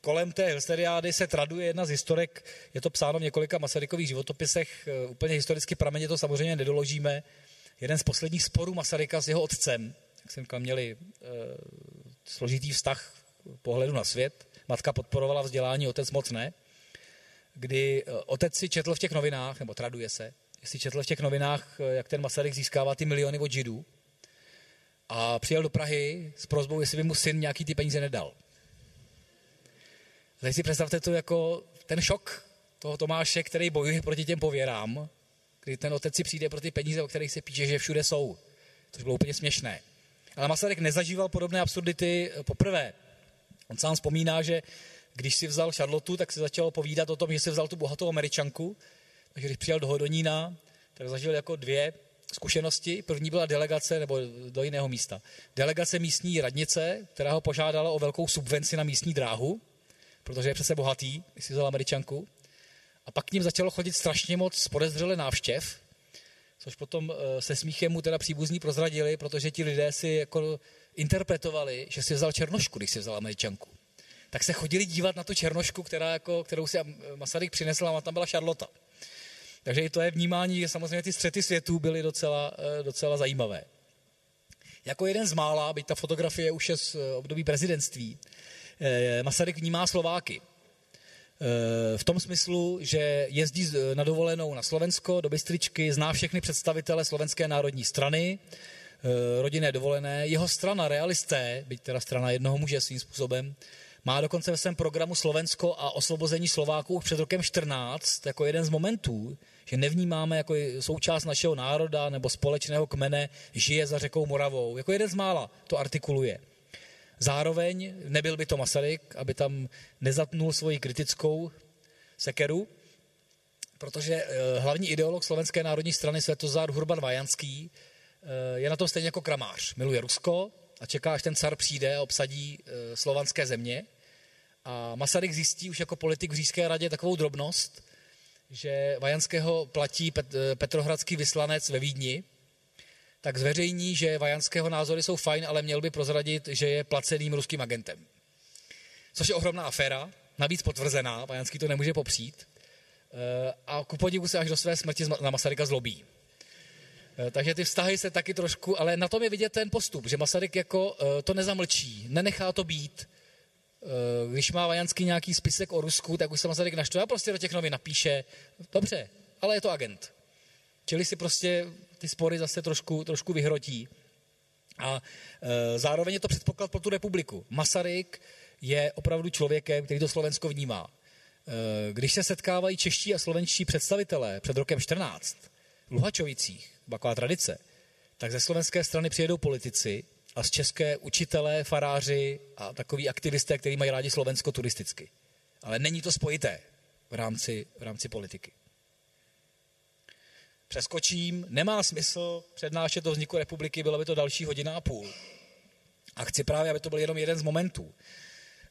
kolem té Hilsteriády se traduje jedna z historek, je to psáno v několika Masarykových životopisech, e, úplně historicky prameně to samozřejmě nedoložíme. Jeden z posledních sporů Masaryka s jeho otcem, jak jsem měli e, složitý vztah pohledu na svět, matka podporovala vzdělání, otec moc ne, kdy e, otec si četl v těch novinách, nebo traduje se, jestli četl v těch novinách, jak ten Masaryk získává ty miliony od židů, a přijel do Prahy s prozbou, jestli by mu syn nějaký ty peníze nedal. Teď si představte to jako ten šok toho Tomáše, který bojuje proti těm pověrám, kdy ten otec si přijde pro ty peníze, o kterých se píše, že všude jsou. To bylo úplně směšné. Ale Masaryk nezažíval podobné absurdity poprvé. On sám vzpomíná, že když si vzal Charlotu, tak se začalo povídat o tom, že si vzal tu bohatou američanku. Takže když přijel do Hodonína, tak zažil jako dvě zkušenosti. První byla delegace, nebo do jiného místa. Delegace místní radnice, která ho požádala o velkou subvenci na místní dráhu, protože je přece bohatý, když si vzal američanku. A pak k ním začalo chodit strašně moc podezřele návštěv, což potom eh, se smíchem mu teda příbuzní prozradili, protože ti lidé si jako interpretovali, že si vzal černošku, když si vzal američanku. Tak se chodili dívat na tu černošku, která jako, kterou si Masaryk přinesl a tam byla Charlotte. Takže i to je vnímání, že samozřejmě ty střety světů byly docela, eh, docela zajímavé. Jako jeden z mála, byť ta fotografie už je z eh, období prezidentství, Masaryk vnímá Slováky. V tom smyslu, že jezdí na dovolenou na Slovensko, do Bystričky, zná všechny představitele Slovenské národní strany, rodinné dovolené. Jeho strana, realisté, byť teda strana jednoho muže svým způsobem, má dokonce ve svém programu Slovensko a osvobození Slováků už před rokem 14 jako jeden z momentů, že nevnímáme jako součást našeho národa nebo společného kmene žije za řekou Moravou. Jako jeden z mála to artikuluje. Zároveň nebyl by to Masaryk, aby tam nezatnul svoji kritickou sekeru, protože eh, hlavní ideolog Slovenské národní strany Světozár Hurban Vajanský eh, je na tom stejně jako kramář. Miluje Rusko a čeká, až ten car přijde a obsadí eh, slovanské země. A Masaryk zjistí už jako politik v Říšské radě takovou drobnost, že Vajanského platí Pet, petrohradský vyslanec ve Vídni, tak zveřejní, že Vajanského názory jsou fajn, ale měl by prozradit, že je placeným ruským agentem. Což je ohromná aféra, navíc potvrzená, Vajanský to nemůže popřít. Eh, a ku podivu se až do své smrti na Masaryka zlobí. Eh, takže ty vztahy se taky trošku, ale na tom je vidět ten postup, že Masaryk jako to nezamlčí, nenechá to být, Eh, když má Vajanský nějaký spisek o Rusku, tak už se Masaryk naštve a prostě do těch novin napíše, dobře, ale je to agent. Čili si prostě ty spory zase trošku, trošku vyhrotí. A e, zároveň je to předpoklad pro tu republiku. Masaryk je opravdu člověkem, který to Slovensko vnímá. E, když se setkávají čeští a slovenští představitelé před rokem 14 v Luhačovicích, taková tradice, tak ze slovenské strany přijedou politici a z české učitelé, faráři a takový aktivisté, kteří mají rádi Slovensko turisticky. Ale není to spojité v rámci, v rámci politiky. Přeskočím, nemá smysl přednášet do vzniku republiky, bylo by to další hodina a půl. A chci právě, aby to byl jenom jeden z momentů.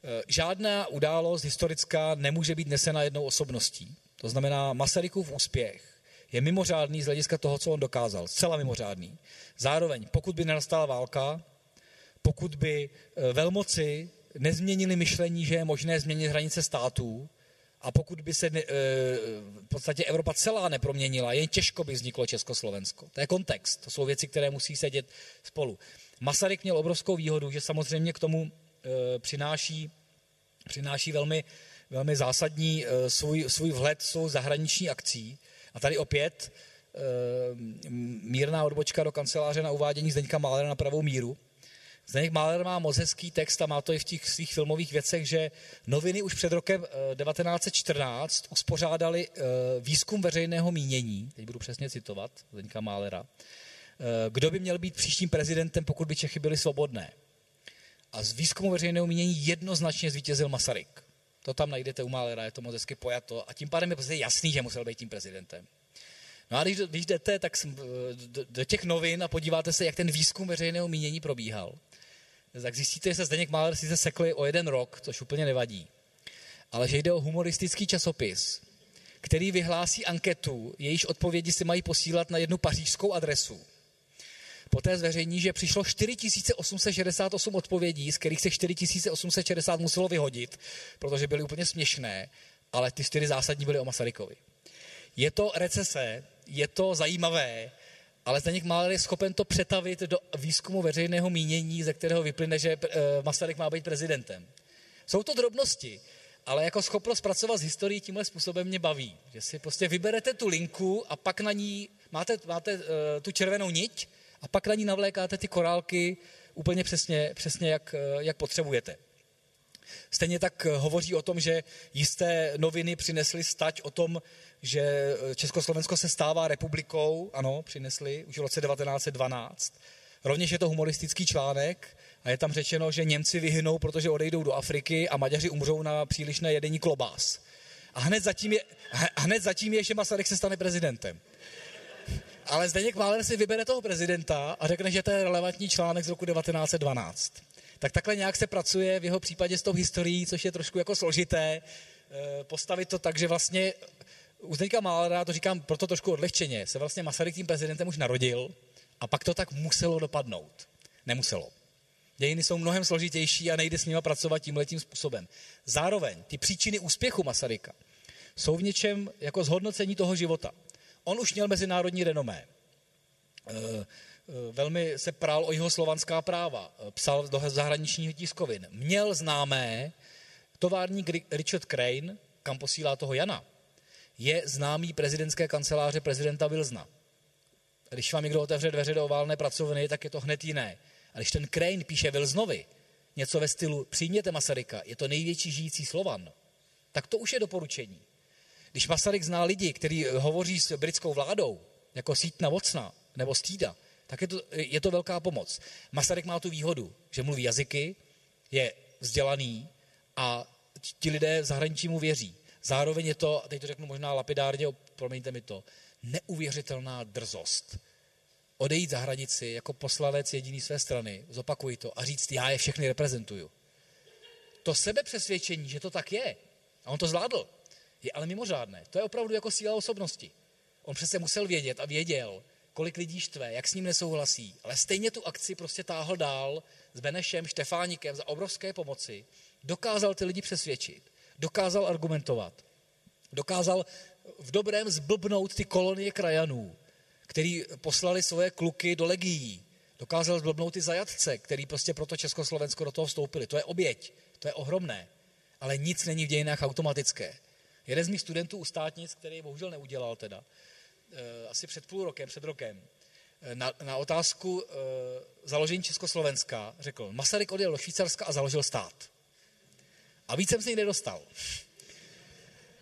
E, žádná událost historická nemůže být nesena jednou osobností. To znamená, Masarykův úspěch je mimořádný z hlediska toho, co on dokázal. Zcela mimořádný. Zároveň, pokud by nenastala válka, pokud by eh, velmoci nezměnili myšlení, že je možné změnit hranice států A pokud by se e, v podstatě Evropa celá neproměnila, jen těžko by vzniklo Československo. To je kontext, to jsou věci, které musí sedět spolu. Masaryk měl obrovskou výhodu, že samozřejmě k tomu e, přináší, přináší velmi, velmi zásadní e, svůj, svůj vhled svou zahraniční akcí. A tady opět mírná odbočka do kanceláře na uvádění Zdeňka Málera na pravou míru. Zdeněk Mahler má moc hezký text a má to i v těch svých filmových věcech, že noviny už před rokem 1914 eh, uspořádali eh, výzkum veřejného mínění, teď budu přesně citovat Zdeňka Mahlera, eh, kdo by měl být příštím prezidentem, pokud by Čechy byly svobodné. A z výzkumu veřejného mínění jednoznačně zvítězil Masaryk. To tam najdete u Mahlera, je to moc hezky pojato. A tím pádem je prostě jasný, že musel být tím prezidentem. No a když, když jdete tak do, do těch novin a podíváte se, jak ten výzkum veřejného mínění probíhal, tak zjistíte, že se Zdeněk Máler sice sekli o jeden rok, což úplně nevadí, ale že jde o humoristický časopis, který vyhlásí anketu, jejíž odpovědi si mají posílat na jednu pařížskou adresu. Poté zveřejní, že přišlo 4868 odpovědí, z kterých se 4860 muselo vyhodit, protože byly úplně směšné, ale ty čtyři zásadní byly o Masarykovi. Je to recese, je to zajímavé, ale Zdeněk Máler je schopen to přetavit do výzkumu veřejného mínění, ze kterého vyplyne, že eh, Masaryk má být prezidentem. Jsou to drobnosti, ale jako schopnost pracovat s historií tímhle způsobem mě baví. Že si prostě vyberete tu linku a pak na ní máte, máte uh, tu červenou niť a pak na ní navlékáte ty korálky úplně přesně, přesně jak, uh, jak potřebujete. Stejně tak hovoří o tom, že jisté noviny přinesly stať o tom, že eh, Československo se stává republikou, ano, přinesli už v roce 1912. Rovněž je to humoristický článek a je tam řečeno, že Němci vyhynou, protože odejdou do Afriky a Maďaři umřou na přílišné jedení klobás. A hned zatím je, hned zatím je že Masaryk se stane prezidentem. Ale Zdeněk Máler si vybere toho prezidenta a řekne, že to je relevantní článek z roku 1912. Tak takhle nějak se pracuje v jeho případě s tou historií, což je trošku jako složité, eh, postavit to tak, že vlastně u Zdeňka Málera, to říkám proto trošku odlehčeně, se vlastně Masaryk tím prezidentem už narodil a pak to tak muselo dopadnout. Nemuselo. Dějiny jsou mnohem složitější a nejde s nimi pracovat tímhletím způsobem. Zároveň ty příčiny úspěchu Masaryka jsou v něčem jako zhodnocení toho života. On už měl mezinárodní renomé. Eh, eh, velmi se prál o jeho slovanská práva, eh, psal do zahraničních tiskovin. Měl známé továrník Richard Crane, kam posílá toho Jana, je známý prezidentské kanceláře prezidenta Wilsona. Když vám někdo otevře dveře do oválné pracovny, tak je to hned jiné. A když ten Crane píše Wilsonovi něco ve stylu přijměte Masaryka, je to největší žijící Slovan, tak to už je doporučení. Když Masaryk zná lidi, kteří hovoří s britskou vládou, jako Sítna Vocna nebo Stída, tak je to, je to velká pomoc. Masaryk má tu výhodu, že mluví jazyky, je vzdělaný a ti lidé v zahraničí mu věří. Zároveň je to, teď to řeknu možná lapidárně, promiňte mi to, neuvěřitelná drzost. Odejít za hranici jako poslanec jediný své strany, zopakuji to a říct, já je všechny reprezentuju. To sebepřesvědčení, že to tak je, a on to zvládl, je ale mimořádné. To je opravdu jako síla osobnosti. On přece musel vědět a věděl, kolik lidí štve, jak s ním nesouhlasí, ale stejně tu akci prostě táhl dál s Benešem, Štefánikem za obrovské pomoci, dokázal ty lidi přesvědčit dokázal argumentovat. Dokázal v dobrém zblbnout ty kolonie krajanů, který poslali svoje kluky do legií. Dokázal zblbnout ty zajatce, který prostě proto Československo do toho vstoupili. To je oběť, to je ohromné. Ale nic není v dějinách automatické. Jeden z mých studentů u státnic, který bohužel neudělal teda, eh, asi před půl rokem, před rokem, eh, na, na otázku e, založení Československa řekl, Masaryk odjel do Švýcarska a založil stát. A víc jsem se jí nedostal.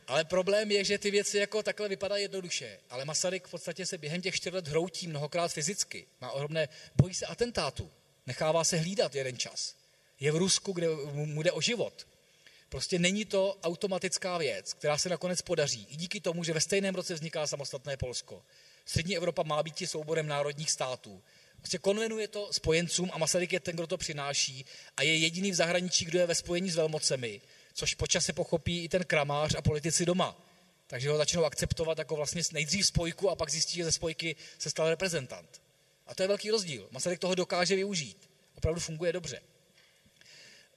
Ale problém je, že ty věci jako takhle vypadají jednoduše. Ale Masaryk v podstatě se během těch čtyř let hroutí mnohokrát fyzicky. Má ohromné, bojí se atentátu. Nechává se hlídat jeden čas. Je v Rusku, kde mu jde o život. Prostě není to automatická věc, která se nakonec podaří. I díky tomu, že ve stejném roce vzniká samostatné Polsko. Střední Evropa má být souborem národních států. Prostě konvenuje to spojencům a Masaryk je ten, kdo to přináší a je jediný v zahraničí, kdo je ve spojení s velmocemi, což počase pochopí i ten kramář a politici doma. Takže ho začnou akceptovat jako vlastně nejdřív spojku a pak zjistí, že ze spojky se stal reprezentant. A to je velký rozdíl. Masaryk toho dokáže využít. Opravdu funguje dobře.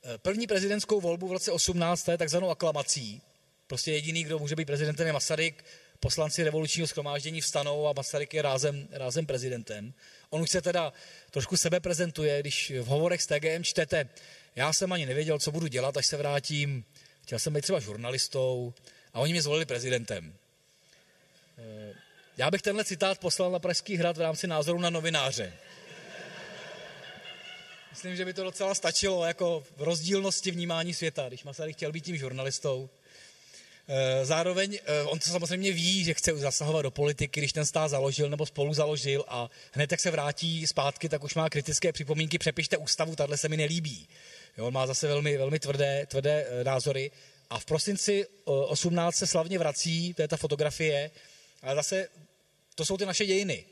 Eh, první prezidentskou volbu v roce 18. takzvanou aklamací Prostě jediný, kdo může být prezidentem, je Masaryk. Poslanci revolučního schromáždění vstanou a Masaryk je rázem, rázem prezidentem. On už se teda trošku sebe prezentuje, když v hovorech s TGM čtete, já jsem ani nevěděl, co budu dělat, až se vrátím. Chtěl jsem být třeba žurnalistou a oni mě zvolili prezidentem. Eh, já bych tenhle citát poslal na Pražský hrad v rámci názoru na novináře. Myslím, že by to docela stačilo jako v rozdílnosti vnímání světa, když Masaryk chtěl být tím žurnalistou. Eh, zároveň eh, on to samozřejmě ví, že chce zasahovat do politiky, když ten stát založil nebo spolu založil a hned jak se vrátí zpátky, tak už má kritické připomínky, přepište ústavu, tahle se mi nelíbí. Jo, on má zase velmi, velmi tvrdé, tvrdé eh, názory. A v prosinci 18 se slavně vrací, to je ta fotografie, ale zase to jsou ty naše dějiny.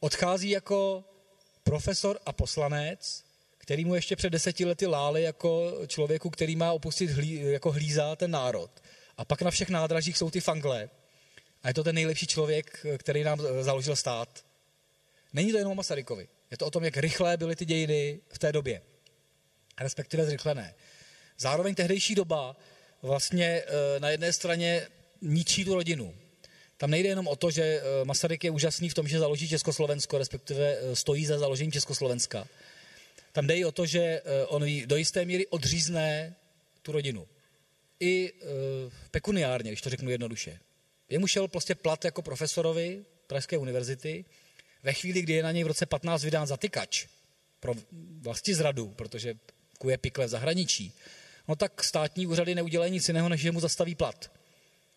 Odchází jako profesor a poslanec, který mu ještě před deseti lety láli jako člověku, který má opustit hlí, jako hlízá ten národ. A pak na všech nádražích jsou ty fangle. A je to ten nejlepší člověk, který nám založil stát. Není to jenom o Masarykovi. Je to o tom, jak rychlé byly ty dějiny v té době. Respektive zrychlené. Zároveň tehdejší doba vlastně eh, na jedné straně ničí tu rodinu. Tam nejde jenom o to, že eh, Masaryk je úžasný v tom, že založí Československo, respektive eh, stojí za založením Československa. Tam jde i o to, že on do jisté míry odřízne tu rodinu i e, pekuniárně, když to řeknu jednoduše. Jemu šel prostě plat jako profesorovi Pražské univerzity ve chvíli, kdy je na něj v roce 15 vydán zatykač pro vlasti zradu, protože kuje pikle v zahraničí, no tak státní úřady neudělají nic jiného, než že mu zastaví plat.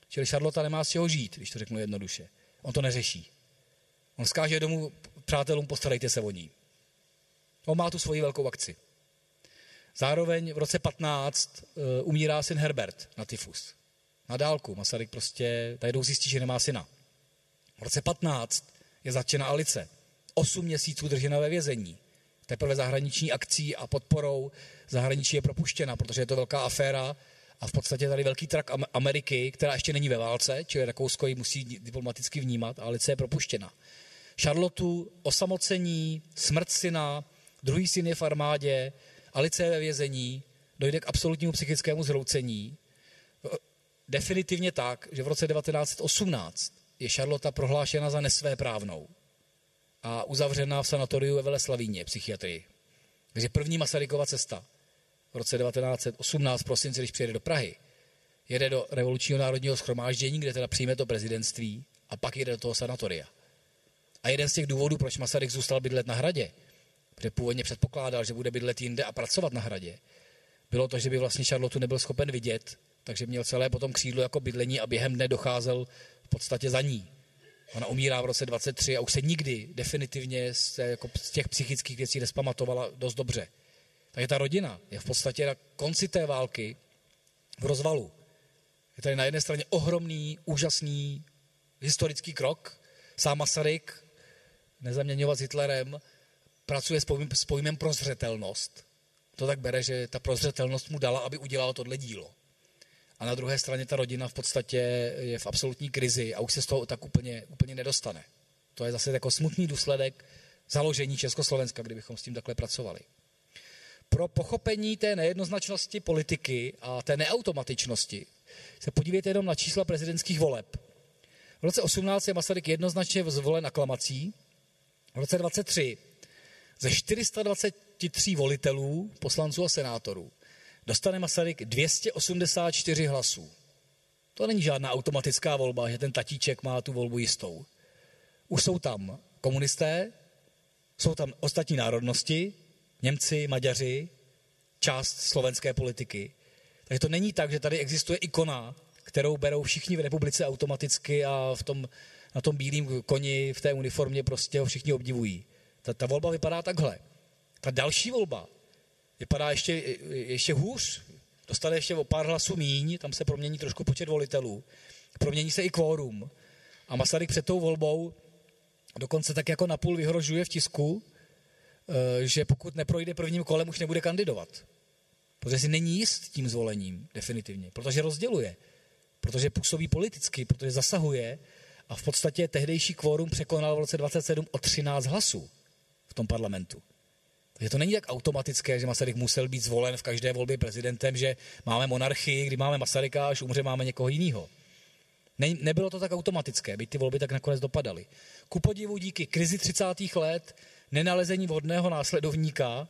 Čili Charlotte nemá z čeho žít, když to řeknu jednoduše. On to neřeší. On skáže domů přátelům, postarejte se o ní. On má tu svoji velkou akci. Zároveň v roce 15 uh, eh, umírá syn Herbert na tyfus. Na dálku. Masaryk prostě najednou zjistí, že nemá syna. V roce 15 je zatčena Alice. Osm měsíců držena ve vězení. Teprve zahraniční akcí a podporou zahraničí je propuštěna, protože je to velká aféra a v podstatě tady velký trak Ameriky, která ještě není ve válce, čili Rakousko ji musí diplomaticky vnímat a Alice je propuštěna. Charlotte osamocení, smrt syna, druhý syn je v armádě, Alice je ve vězení, dojde k absolutnímu psychickému zhroucení. Definitivně tak, že v roce 1918 je Charlotte prohlášena za nesvéprávnou a uzavřena v sanatoriu ve Veleslavíně, psychiatrii. Takže první Masarykova cesta v roce 1918 prosince, když přijede do Prahy, jede do revolučního národního schromáždění, kde teda přijme to prezidentství a pak jede do toho sanatoria. A jeden z těch důvodů, proč Masaryk zůstal bydlet na hradě, protože původně předpokládal, že bude bydlet jinde a pracovat na hradě, bylo to, že by vlastně Charlotte nebyl schopen vidět, takže měl celé potom křídlo jako bydlení a během dne docházel v podstatě za ní. Ona umírá v roce 23 a už se nikdy definitivně z, jako z těch psychických věcí nespamatovala dost dobře. Takže ta rodina je v podstatě na konci té války v rozvalu. Je tady na jedné straně ohromný, úžasný historický krok. Sám Masaryk, nezaměňovat s Hitlerem, pracuje s pojmem, prozřetelnost. To tak bere, že ta prozřetelnost mu dala, aby udělal tohle dílo. A na druhé straně ta rodina v podstatě je v absolutní krizi a už se z toho tak úplně, úplně nedostane. To je zase jako smutný důsledek založení Československa, kdybychom s tím takhle pracovali. Pro pochopení té nejednoznačnosti politiky a té neautomatičnosti se podívejte jenom na čísla prezidentských voleb. V roce 18 je Masaryk jednoznačně zvolen aklamací, v roce 23 ze 423 volitelů, poslanců a senátorů, dostane Masaryk 284 hlasů. To není žádná automatická volba, že ten tatíček má tu volbu jistou. Už jsou tam komunisté, jsou tam ostatní národnosti, Němci, Maďaři, část slovenské politiky. Takže to není tak, že tady existuje ikona, kterou berou všichni v republice automaticky a v tom, na tom bílém koni v té uniformě prostě ho všichni obdivují. Ta, ta volba vypadá takhle. Ta další volba vypadá ještě, ještě hůř. Dostane ještě o pár hlasů míň, tam se promění trošku počet volitelů. Promění se i kvórum. A Masaryk před tou volbou dokonce tak jako napůl vyhrožuje v tisku, eh, že pokud neprojde prvním kolem, už nebude kandidovat. Protože si není jist tím zvolením, definitivně. Protože rozděluje. Protože působí politicky, protože zasahuje a v podstatě tehdejší kvórum překonal v roce 27 o 13 hlasů tom parlamentu. Takže to není tak automatické, že Masaryk musel být zvolen v každé volbě prezidentem, že máme monarchii, kdy máme Masaryka, až umře máme někoho jiného. Ne, nebylo to tak automatické, by ty volby tak nakonec dopadaly. Ku podivu díky krizi 30. let, nenalezení vhodného následovníka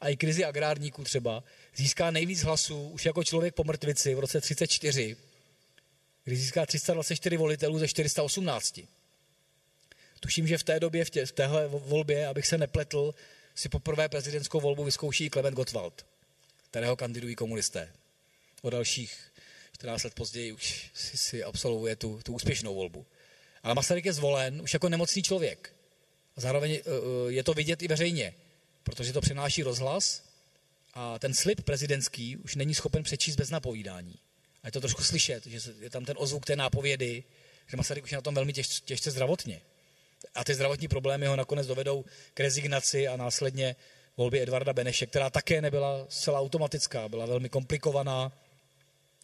a i krizi agrárníků třeba, získá nejvíc hlasů už jako člověk po mrtvici v roce 34, kdy získá 324 volitelů ze 418. Tuším, že v té době, v, tě, v téhle volbě, abych se nepletl, si poprvé prezidentskou volbu vyzkouší Klement Gottwald, kterého kandidují komunisté. O dalších 14 let později už si, si absolvuje tu, tu úspěšnou volbu. Ale Masaryk je zvolen už jako nemocný člověk. A zároveň uh, je to vidět i veřejně, protože to přináší rozhlas a ten slib prezidentský už není schopen přečíst bez napovídání. A je to trošku slyšet, že je tam ten ozvuk té nápovědy, že Masaryk už je na tom velmi těž, těžce zdravotně. A ty zdravotní problémy ho nakonec dovedou k rezignaci a následně volby Edvarda Beneše, která také nebyla zcela automatická, byla velmi komplikovaná.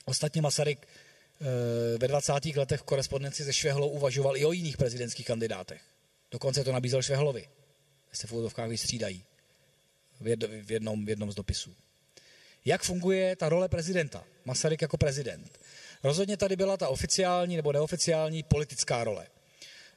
Ostatně Masaryk eh, ve 20. letech v korespondenci se Švehlou uvažoval i o jiných prezidentských kandidátech. Dokonce to nabízel Švehlovi. Se v úvodovkách vystřídají v jednom, v jednom z dopisů. Jak funguje ta role prezidenta? Masaryk jako prezident. Rozhodně tady byla ta oficiální nebo neoficiální politická role.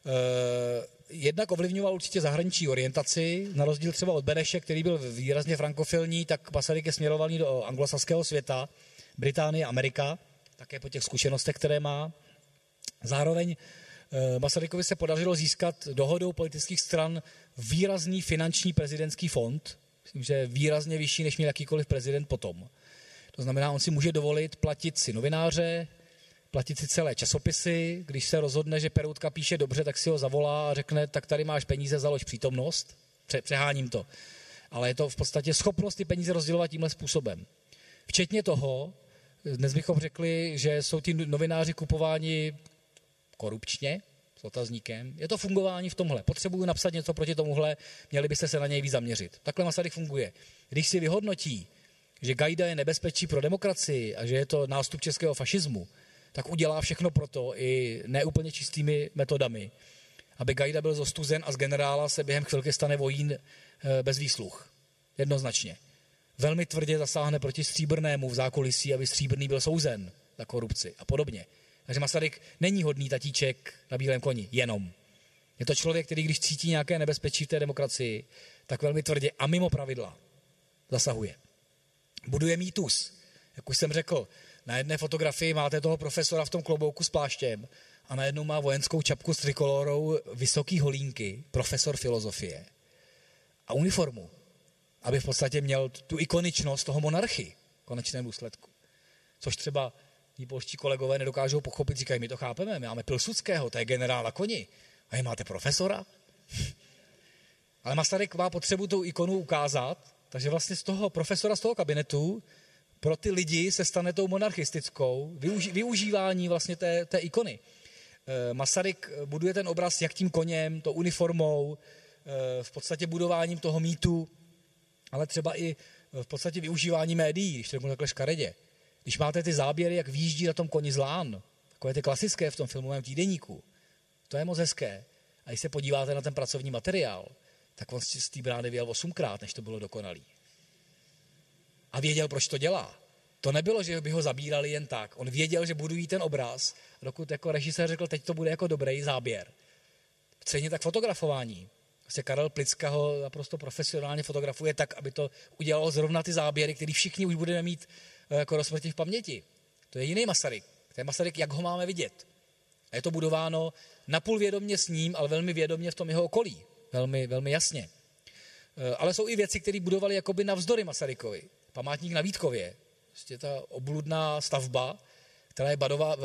Eh, jednak ovlivňoval určitě zahraniční orientaci, na rozdíl třeba od Beneše, který byl výrazně frankofilní, tak Masaryk je směrovaný do anglosaského světa, Británie, Amerika, také po těch zkušenostech, které má. Zároveň eh, Masarykovi se podařilo získat dohodou politických stran výrazný finanční prezidentský fond, myslím, že výrazně vyšší, než měl jakýkoliv prezident potom. To znamená, on si může dovolit platit si novináře, platit si celé časopisy, když se rozhodne, že Peroutka píše dobře, tak si ho zavolá a řekne, tak tady máš peníze, založ přítomnost. Přeháním to. Ale je to v podstatě schopnost ty peníze rozdělovat tímhle způsobem. Včetně toho, dnes bychom řekli, že jsou ti novináři kupováni korupčně, s otazníkem. Je to fungování v tomhle. Potřebuju napsat něco proti tomuhle, měli byste se na něj víc zaměřit. Takhle Masaryk funguje. Když si vyhodnotí, že Gajda je nebezpečí pro demokracii a že je to nástup českého fašismu, tak udělá všechno proto i neúplně čistými metodami, aby Gajda byl zostuzen a z generála se během chvilky stane vojín eh, bez výsluh. Jednoznačně. Velmi tvrdě zasáhne proti stříbrnému v zákulisí, aby stříbrný byl souzen za korupci a podobně. Takže Masaryk není hodný tatíček na bílém koni, jenom. Je to člověk, který když cítí nějaké nebezpečí v té demokracii, tak velmi tvrdě a mimo pravidla zasahuje. Buduje mýtus. Jak už jsem řekl, na jedné fotografii máte toho profesora v tom klobouku s pláštěm a najednou má vojenskou čapku s trikolorou vysoký holínky, profesor filozofie a uniformu, aby v podstatě měl tu ikoničnost toho monarchy v konečném důsledku. Což třeba tí polští kolegové nedokážou pochopit, říkají, my to chápeme, my máme Pilsudského, to je generál na koni, a vy máte profesora? (laughs) Ale Masaryk má potřebu tu ikonu ukázat, takže vlastně z toho profesora z toho kabinetu pro ty lidi se stane tou monarchistickou, využi, využívání vlastně té, té ikony. E, Masaryk buduje ten obraz jak tím koněm, to uniformou, e, v podstatě budováním toho mýtu, ale třeba i v podstatě využívání médií, když to řeknu takhle škaredě. Když máte ty záběry, jak výjíždí na tom koni zlán, takové ty klasické v tom filmovém týdeníku, to je moc hezké. A když se podíváte na ten pracovní materiál, tak on z té brány vyjel osmkrát, než to bylo dokonalý. A věděl, proč to dělá. To nebylo, že by ho zabírali jen tak. On věděl, že budují ten obraz, dokud jako režisér řekl, teď to bude jako dobrý záběr. Stejně tak fotografování. Vlastně Karel Plicka ho naprosto profesionálně fotografuje tak, aby to udělalo zrovna ty záběry, které všichni už budeme mít eh, jako rozsmrti v paměti. To je jiný Masaryk. To je Masaryk, jak ho máme vidět. A je to budováno napůl vědomě s ním, ale velmi vědomě v tom jeho okolí. Velmi, velmi jasně. Eh, ale jsou i věci, které budovali jakoby navzdory Masarykovi. Památník na Vítkově. Prostě ta obludná stavba, která je badová,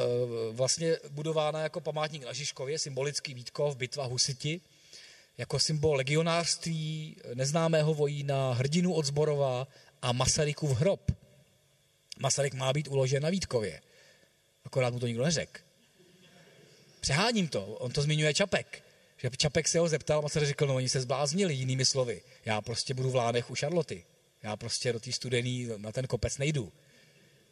vlastně budována jako památník na Žižkově, symbolický Vítkov, bitva Husiti, jako symbol legionářství, neznámého vojína, hrdinu od Zborova a Masarykův hrob. Masaryk má být uložen na Vítkově. Akorát mu to nikdo neřekl. Přeháním to, on to zmiňuje Čapek. Že Čapek se ho zeptal, Masaryk řekl, no oni se zbláznili jinými slovy. Já prostě budu v Lánech u Šarloty. Já prostě do té studený na ten kopec nejdu.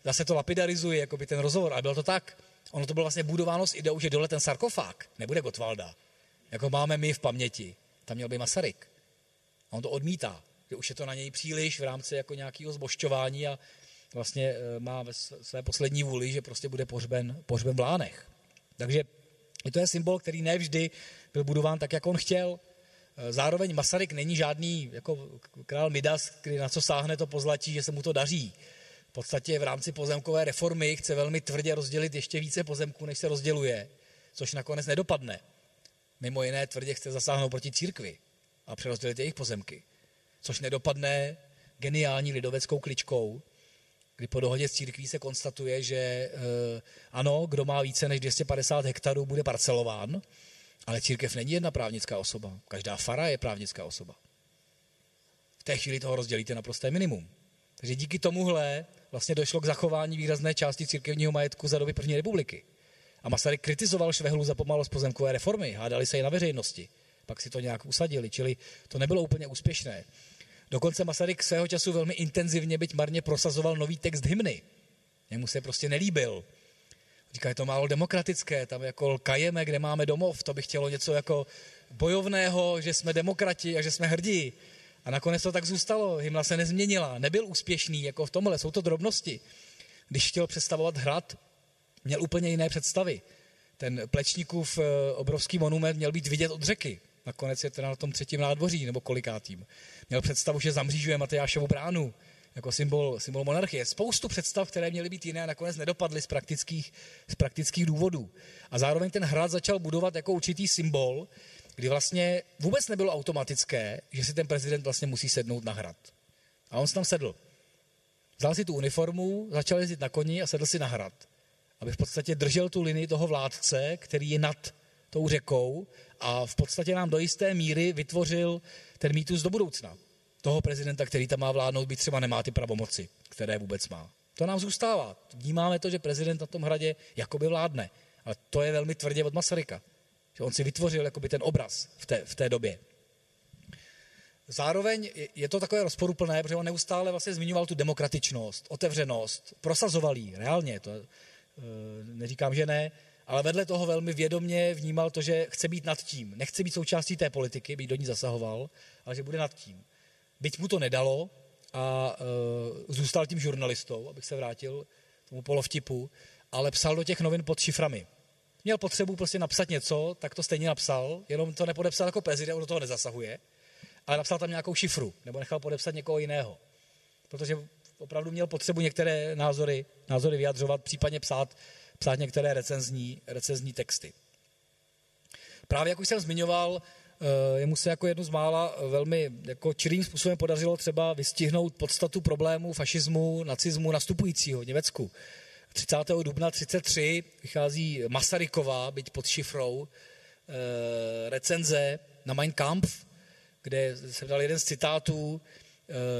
Zase to lapidarizuje, jako by ten rozhovor, ale bylo to tak. Ono to bylo vlastně budováno s ideou, že dole ten sarkofág nebude Gotwalda, jako máme my v paměti. Tam měl by Masaryk. A on to odmítá. že už je to na něj příliš v rámci jako nějakého zbošťování a vlastně má ve své poslední vůli, že prostě bude pohřben, pohřben v Lánech. Takže to je symbol, který nevždy byl budován tak, jak on chtěl. Zároveň Masaryk není žádný jako král Midas, který na co sáhne to pozlatí, že se mu to daří. V podstatě v rámci pozemkové reformy chce velmi tvrdě rozdělit ještě více pozemků, než se rozděluje, což nakonec nedopadne. Mimo jiné tvrdě chce zasáhnout proti církvi a přerozdělit jejich pozemky, což nedopadne geniální lidoveckou kličkou, kdy po dohodě s církví se konstatuje, že e, ano, kdo má více než 250 hektarů, bude parcelován, ale církev není jedna právnická osoba. Každá fara je právnická osoba. V té chvíli toho rozdělíte na prosté minimum. Takže díky tomuhle vlastně došlo k zachování výrazné části církevního majetku za doby první republiky. A Masaryk kritizoval Švehlu za pomalost pozemkové reformy, hádali se i na veřejnosti. Pak si to nějak usadili, čili to nebylo úplně úspěšné. Dokonce Masaryk svého času velmi intenzivně, byť marně prosazoval nový text hymny. Jemu se prostě nelíbil. Říká, je to málo demokratické, tam jako lkajeme, kde máme domov, to by chtělo něco jako bojovného, že jsme demokrati a že jsme hrdí. A nakonec to tak zůstalo, hymna se nezměnila, nebyl úspěšný jako v tomhle, jsou to drobnosti. Když chtěl představovat hrad, měl úplně jiné představy. Ten Plečníkův eh, obrovský monument měl být vidět od řeky. Nakonec je teda na tom třetím nádvoří, nebo kolikátým. Měl představu, že zamřížuje Matyášovu bránu, jako symbol, symbol monarchie. Spoustu představ, které měly být jiné, nakonec nedopadly z praktických, z praktických důvodů. A zároveň ten hrad začal budovat jako určitý symbol, kdy vlastně vůbec nebylo automatické, že si ten prezident vlastně musí sednout na hrad. A on se tam sedl. Vzal si tu uniformu, začal jezdit na koni a sedl si na hrad. Aby v podstatě držel tu linii toho vládce, který je nad tou řekou a v podstatě nám do jisté míry vytvořil ten mýtus do budoucna. Toho prezidenta, který tam má vládnout, by třeba nemá ty pravomoci, které vůbec má. To nám zůstává. Vnímáme to, že prezident na tom hradě jakoby vládne. Ale to je velmi tvrdě od Masaryka. Že on si vytvořil jakoby ten obraz v té, v té době. Zároveň je to takové rozporuplné, protože on neustále vlastně zmiňoval tu demokratičnost, otevřenost, prosazoval ji reálně, to e, neříkám, že ne, ale vedle toho velmi vědomně vnímal to, že chce být nad tím. Nechce být součástí té politiky, být do ní zasahoval, ale že bude nad tím. Byť mu to nedalo a e, zůstal tím žurnalistou, abych se vrátil k tomu polovtipu, ale psal do těch novin pod šiframi měl potřebu prostě napsat něco, tak to stejně napsal, jenom to nepodepsal jako prezident, on do toho nezasahuje, ale napsal tam nějakou šifru, nebo nechal podepsat někoho jiného. Protože opravdu měl potřebu některé názory, názory vyjadřovat, případně psát, psát některé recenzní, recenzní texty. Právě jak už jsem zmiňoval, jemu se jako jednu z mála velmi jako čirým způsobem podařilo třeba vystihnout podstatu problémů fašismu, nacismu nastupujícího v Německu. 30. dubna 33 vychází Masaryková, byť pod šifrou, e, recenze na Mein Kampf, kde se dal jeden z citátů.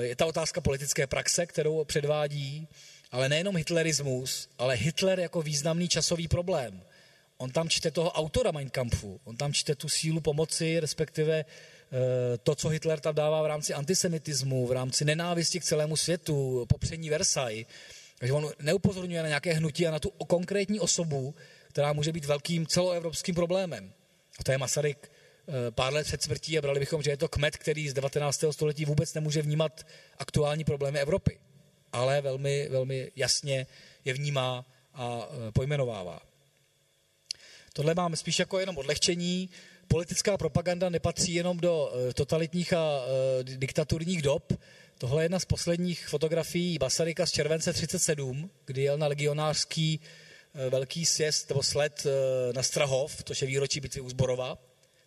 Je ta otázka politické praxe, kterou předvádí, ale nejenom hitlerismus, ale Hitler jako významný časový problém. On tam čte toho autora Mein Kampfu, on tam čte tu sílu pomoci, respektive e, to, co Hitler tam dává v rámci antisemitismu, v rámci nenávisti k celému světu, popření Versailles. Takže on neupozorňuje na nějaké hnutí a na tu konkrétní osobu, která může být velkým celoevropským problémem. A to je Masaryk eh, pár let před smrtí a brali bychom, že je to kmet, který z 19. století vůbec nemůže vnímat aktuální problémy Evropy, ale velmi, velmi jasně je vnímá a eh, pojmenovává. Tohle máme spíš jako jenom odlehčení. Politická propaganda nepatří jenom do eh, totalitních a diktaturních dob, Tohle je jedna z posledních fotografií Basaryka z července 37, kdy jel na legionářský eh, velký sjezd nebo sled eh, na Strahov, to je výročí bitvy u Zborova,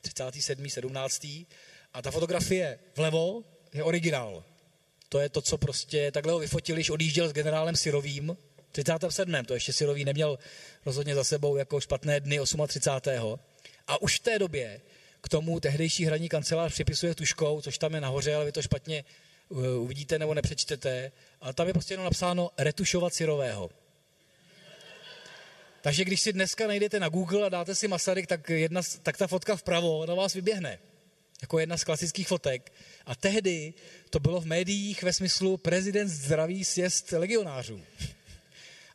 37. 17. A ta fotografie vlevo je originál. To je to, co prostě takhle ho vyfotili, když odjížděl s generálem Sirovým, 37. To ještě Sirový neměl rozhodně za sebou jako špatné dny 38. A už v té době k tomu tehdejší hraní kancelář připisuje tuškou, což tam je nahoře, ale vy to špatně Eh, uvidíte nebo nepřečtete, ale tam je prostě jenom napsáno retušovat syrového. Takže když si dneska najdete na Google a dáte si Masaryk, tak, jedna, tak ta fotka vpravo na vás vyběhne. Jako jedna z klasických fotek. A tehdy to bylo v médiích ve smyslu prezident zdraví sjezd legionářů.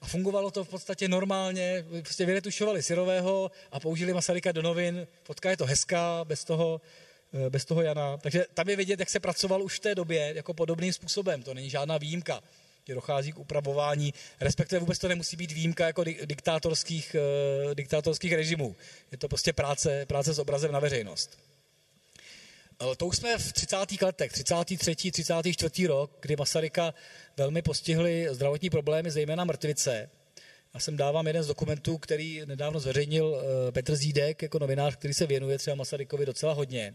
A fungovalo to v podstatě normálně, prostě vyretušovali Syrového a použili Masaryka do novin. Fotka je to hezká, bez toho bez toho Jana. Takže tam je vidět, jak se pracoval už v té době jako podobným způsobem. To není žádná výjimka že dochází k upravování, respektive vůbec to nemusí být výjimka jako diktátorských, uh, diktátorských režimů. Je to prostě práce, práce s obrazem na veřejnost. To už jsme v 30. letech, 33. 34. rok, kdy Masaryka velmi postihly zdravotní problémy, zejména mrtvice. Já jsem dávám jeden z dokumentů, který nedávno zveřejnil uh, Petr Zídek jako novinář, který se věnuje třeba Masarykovi docela hodně.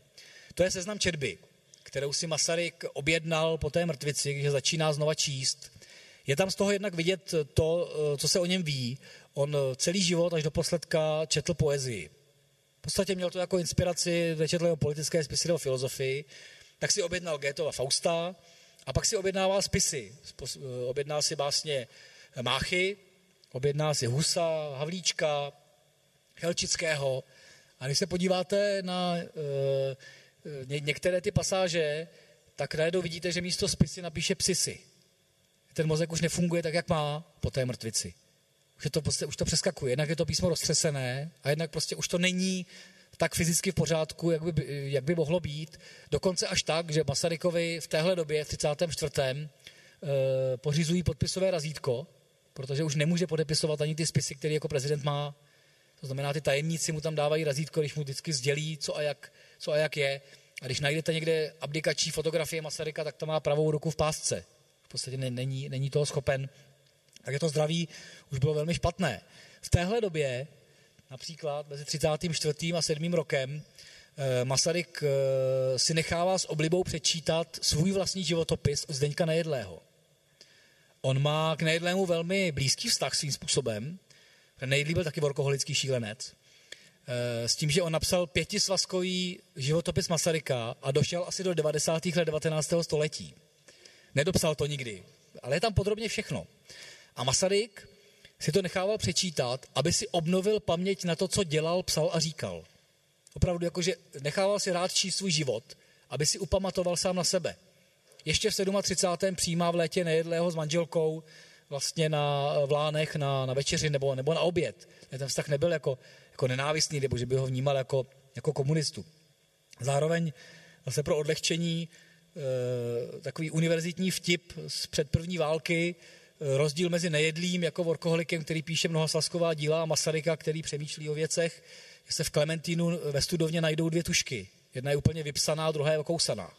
To je seznam četby, kterou si Masaryk objednal po té mrtvici, když začíná znova číst. Je tam z toho jednak vidět to, eh, co se o něm ví. On eh, celý život až do posledka četl poezii. Podstatě měl to jako inspiraci, nečetl o politické spisy nebo filozofii, tak si objednal Goethova Fausta a pak si objednával spisy. Eh, objednal si básně Máchy, objednal si Husa, Havlíčka, Helčického. A když se podíváte na ně, některé ty pasáže, tak najednou vidíte, že místo spisy napíše psisy ten mozek už nefunguje tak, jak má po té mrtvici. Už, to prostě, už to přeskakuje. Jednak je to písmo roztřesené a jednak prostě už to není tak fyzicky v pořádku, jak by, jak by mohlo být. Dokonce až tak, že Masarykovi v téhle době, v 34. Eh, pořizují podpisové razítko, protože už nemůže podepisovat ani ty spisy, které jako prezident má. To znamená, ty tajemníci mu tam dávají razítko, když mu vždycky sdělí, co a jak, co a jak je. A když najdete někde abdikační fotografie Masaryka, tak to má pravou ruku v pásce podstatě není, není toho schopen, tak je to zdraví už bylo velmi špatné. V téhle době, například mezi 34. a 7. rokem, eh, Masaryk eh, si nechává s oblibou přečítat svůj vlastní životopis Zdeňka Nejedlého. On má k Nejedlému velmi blízký vztah svým způsobem. Nejedlý byl taky workoholický šílenec. Eh, s tím, že on napsal pětisvazkový životopis Masaryka a došel asi do 90. let 19. století. Nedopsal to nikdy, ale je tam podrobně všechno. A Masaryk si to nechával přečítat, aby si obnovil paměť na to, co dělal, psal a říkal. Opravdu jakože nechával si rád číst svůj život, aby si upamatoval sám na sebe. Ještě v 37. přijímá v létě nejedlého s manželkou vlastně na vlánech na, na večeři nebo, nebo na oběd. Ten vztah nebyl jako, jako nenávistný, nebo že by ho vnímal jako, jako komunistu. Zároveň zase pro odlehčení Eh, takový univerzitní vtip z před první války, rozdíl mezi nejedlým jako workoholikem, který píše mnoha slasková díla a Masaryka, který přemýšlí o věcech, že se v Klementínu ve studovně najdou dvě tušky. Jedna je úplně vypsaná, druhá je okousaná.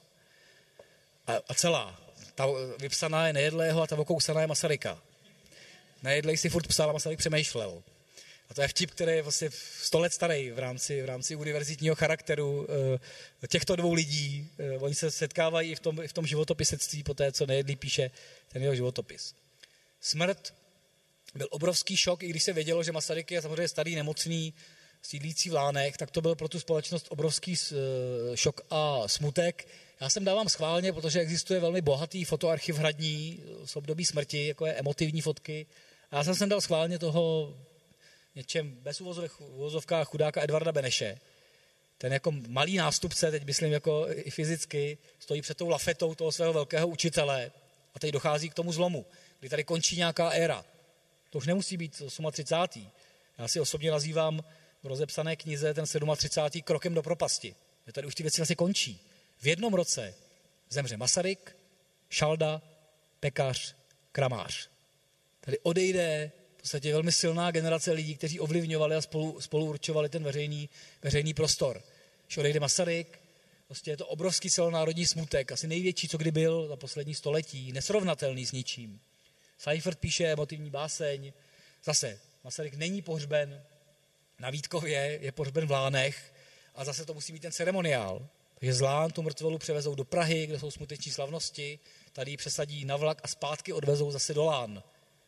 A, a celá. Ta vypsaná je nejedlého a ta okousaná je Masaryka. Nejedlej si furt psal a Masaryk přemýšlel. A to je vtip, který je vlastně 100 let starý v rámci, v rámci univerzitního charakteru těchto dvou lidí. Oni se setkávají v tom, v tom životopisectví po té, co nejedlý píše ten jeho životopis. Smrt byl obrovský šok, i když se vědělo, že Masaryk je samozřejmě starý, nemocný, sídlící v Lánech, tak to byl pro tu společnost obrovský uh, šok a smutek. Já sem dávám schválně, protože existuje velmi bohatý fotoarchiv hradní z období smrti, jako je emotivní fotky. A já jsem sem dal schválně toho něčem bez uvozovkách chudáka Edvarda Beneše. Ten jako malý nástupce, teď myslím jako i fyzicky, stojí před tou lafetou toho svého velkého učitele a teď dochází k tomu zlomu, kdy tady končí nějaká éra. To už nemusí být 38. Já si osobně nazývám v rozepsané knize ten 37. krokem do propasti. Tady už ty věci vlastně končí. V jednom roce zemře Masaryk, Šalda, Pekař, Kramář. Tady odejde podstatě velmi silná generace lidí, kteří ovlivňovali a spolu, spolu určovali ten veřejný, veřejný prostor. Když odejde Masaryk, prostě je to obrovský celonárodní smutek, asi největší, co kdy byl za poslední století, nesrovnatelný s ničím. Seifert píše emotivní báseň, zase Masaryk není pohřben na Vítkově, je pohřben v Lánech a zase to musí být ten ceremoniál. Takže z Lán tu mrtvolu převezou do Prahy, kde jsou smuteční slavnosti, tady ji přesadí na vlak a zpátky odvezou zase do Lán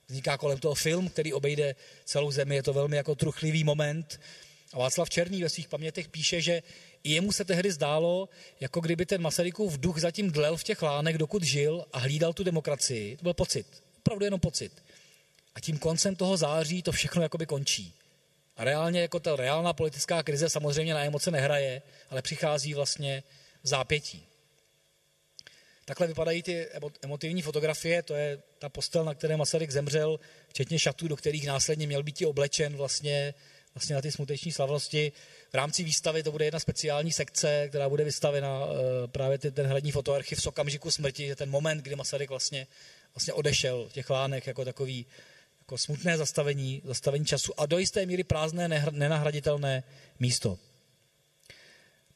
vzniká kolem toho film, který obejde celou zemi, je to velmi jako truchlivý moment. A Václav Černý ve svých pamětech píše, že i jemu se tehdy zdálo, jako kdyby ten Masarykův duch zatím dlel v těch lánech, dokud žil a hlídal tu demokracii. To byl pocit, opravdu jenom pocit. A tím koncem toho září to všechno jakoby končí. A reálně jako ta reálná politická krize samozřejmě na emoce nehraje, ale přichází vlastně v zápětí. Takhle vypadají ty emotivní fotografie, to je ta postel, na které Masaryk zemřel, včetně šatů, do kterých následně měl být oblečen vlastně vlastně na ty smuteční slavnosti. V rámci výstavy to bude jedna speciální sekce, která bude vystavena eh, právě ten hradní fotoarchiv z okamžiku smrti, ten moment, kdy Masaryk vlastně, vlastně odešel těch lánech jako takový jako smutné zastavení, zastavení času a do jisté míry prázdné, nenahraditelné místo.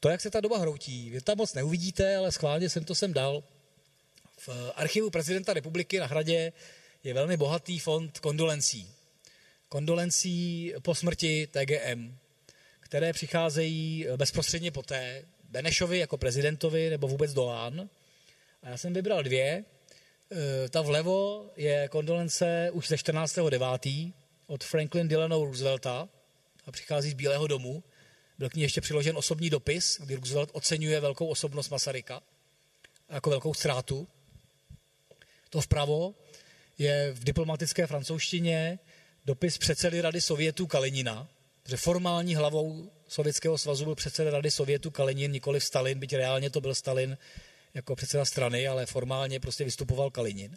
To, jak se ta doba hroutí, vy tam moc neuvidíte, ale schválně jsem to sem dal. V archivu prezidenta republiky na hradě je velmi bohatý fond kondolencí. Kondolencí po smrti TGM, které přicházejí bezprostředně poté Benešovi jako prezidentovi nebo vůbec Dolán. A já jsem vybral dvě. E, ta vlevo je kondolence už ze 14.9. od Franklin Delano Roosevelta a přichází z Bílého domu. Byl k ní ještě přiložen osobní dopis, kdy Roosevelt oceňuje velkou osobnost Masaryka jako velkou ztrátu. To vpravo je v diplomatické francouzštině dopis předsedy Rady Sovětů Kalinina, že formální hlavou Sovětského svazu byl předseda Rady Sovětů Kalinin, nikoli Stalin, byť reálně to byl Stalin jako předseda strany, ale formálně prostě vystupoval Kalinin.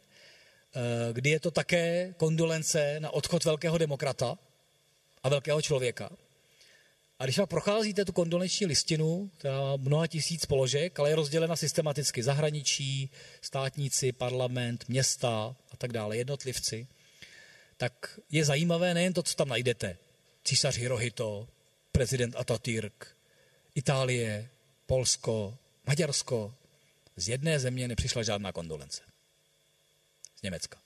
Eh, kdy je to také kondolence na odchod velkého demokrata a velkého člověka. A když pak procházíte tu kondolenční listinu, která má mnoha tisíc položek, ale je rozdělena systematicky zahraničí, státníci, parlament, města a tak dále, jednotlivci, tak je zajímavé nejen to, co tam najdete. Císař Hirohito, prezident Atatürk, Itálie, Polsko, Maďarsko. Z jedné země nepřišla žádná kondolence. Z Německa.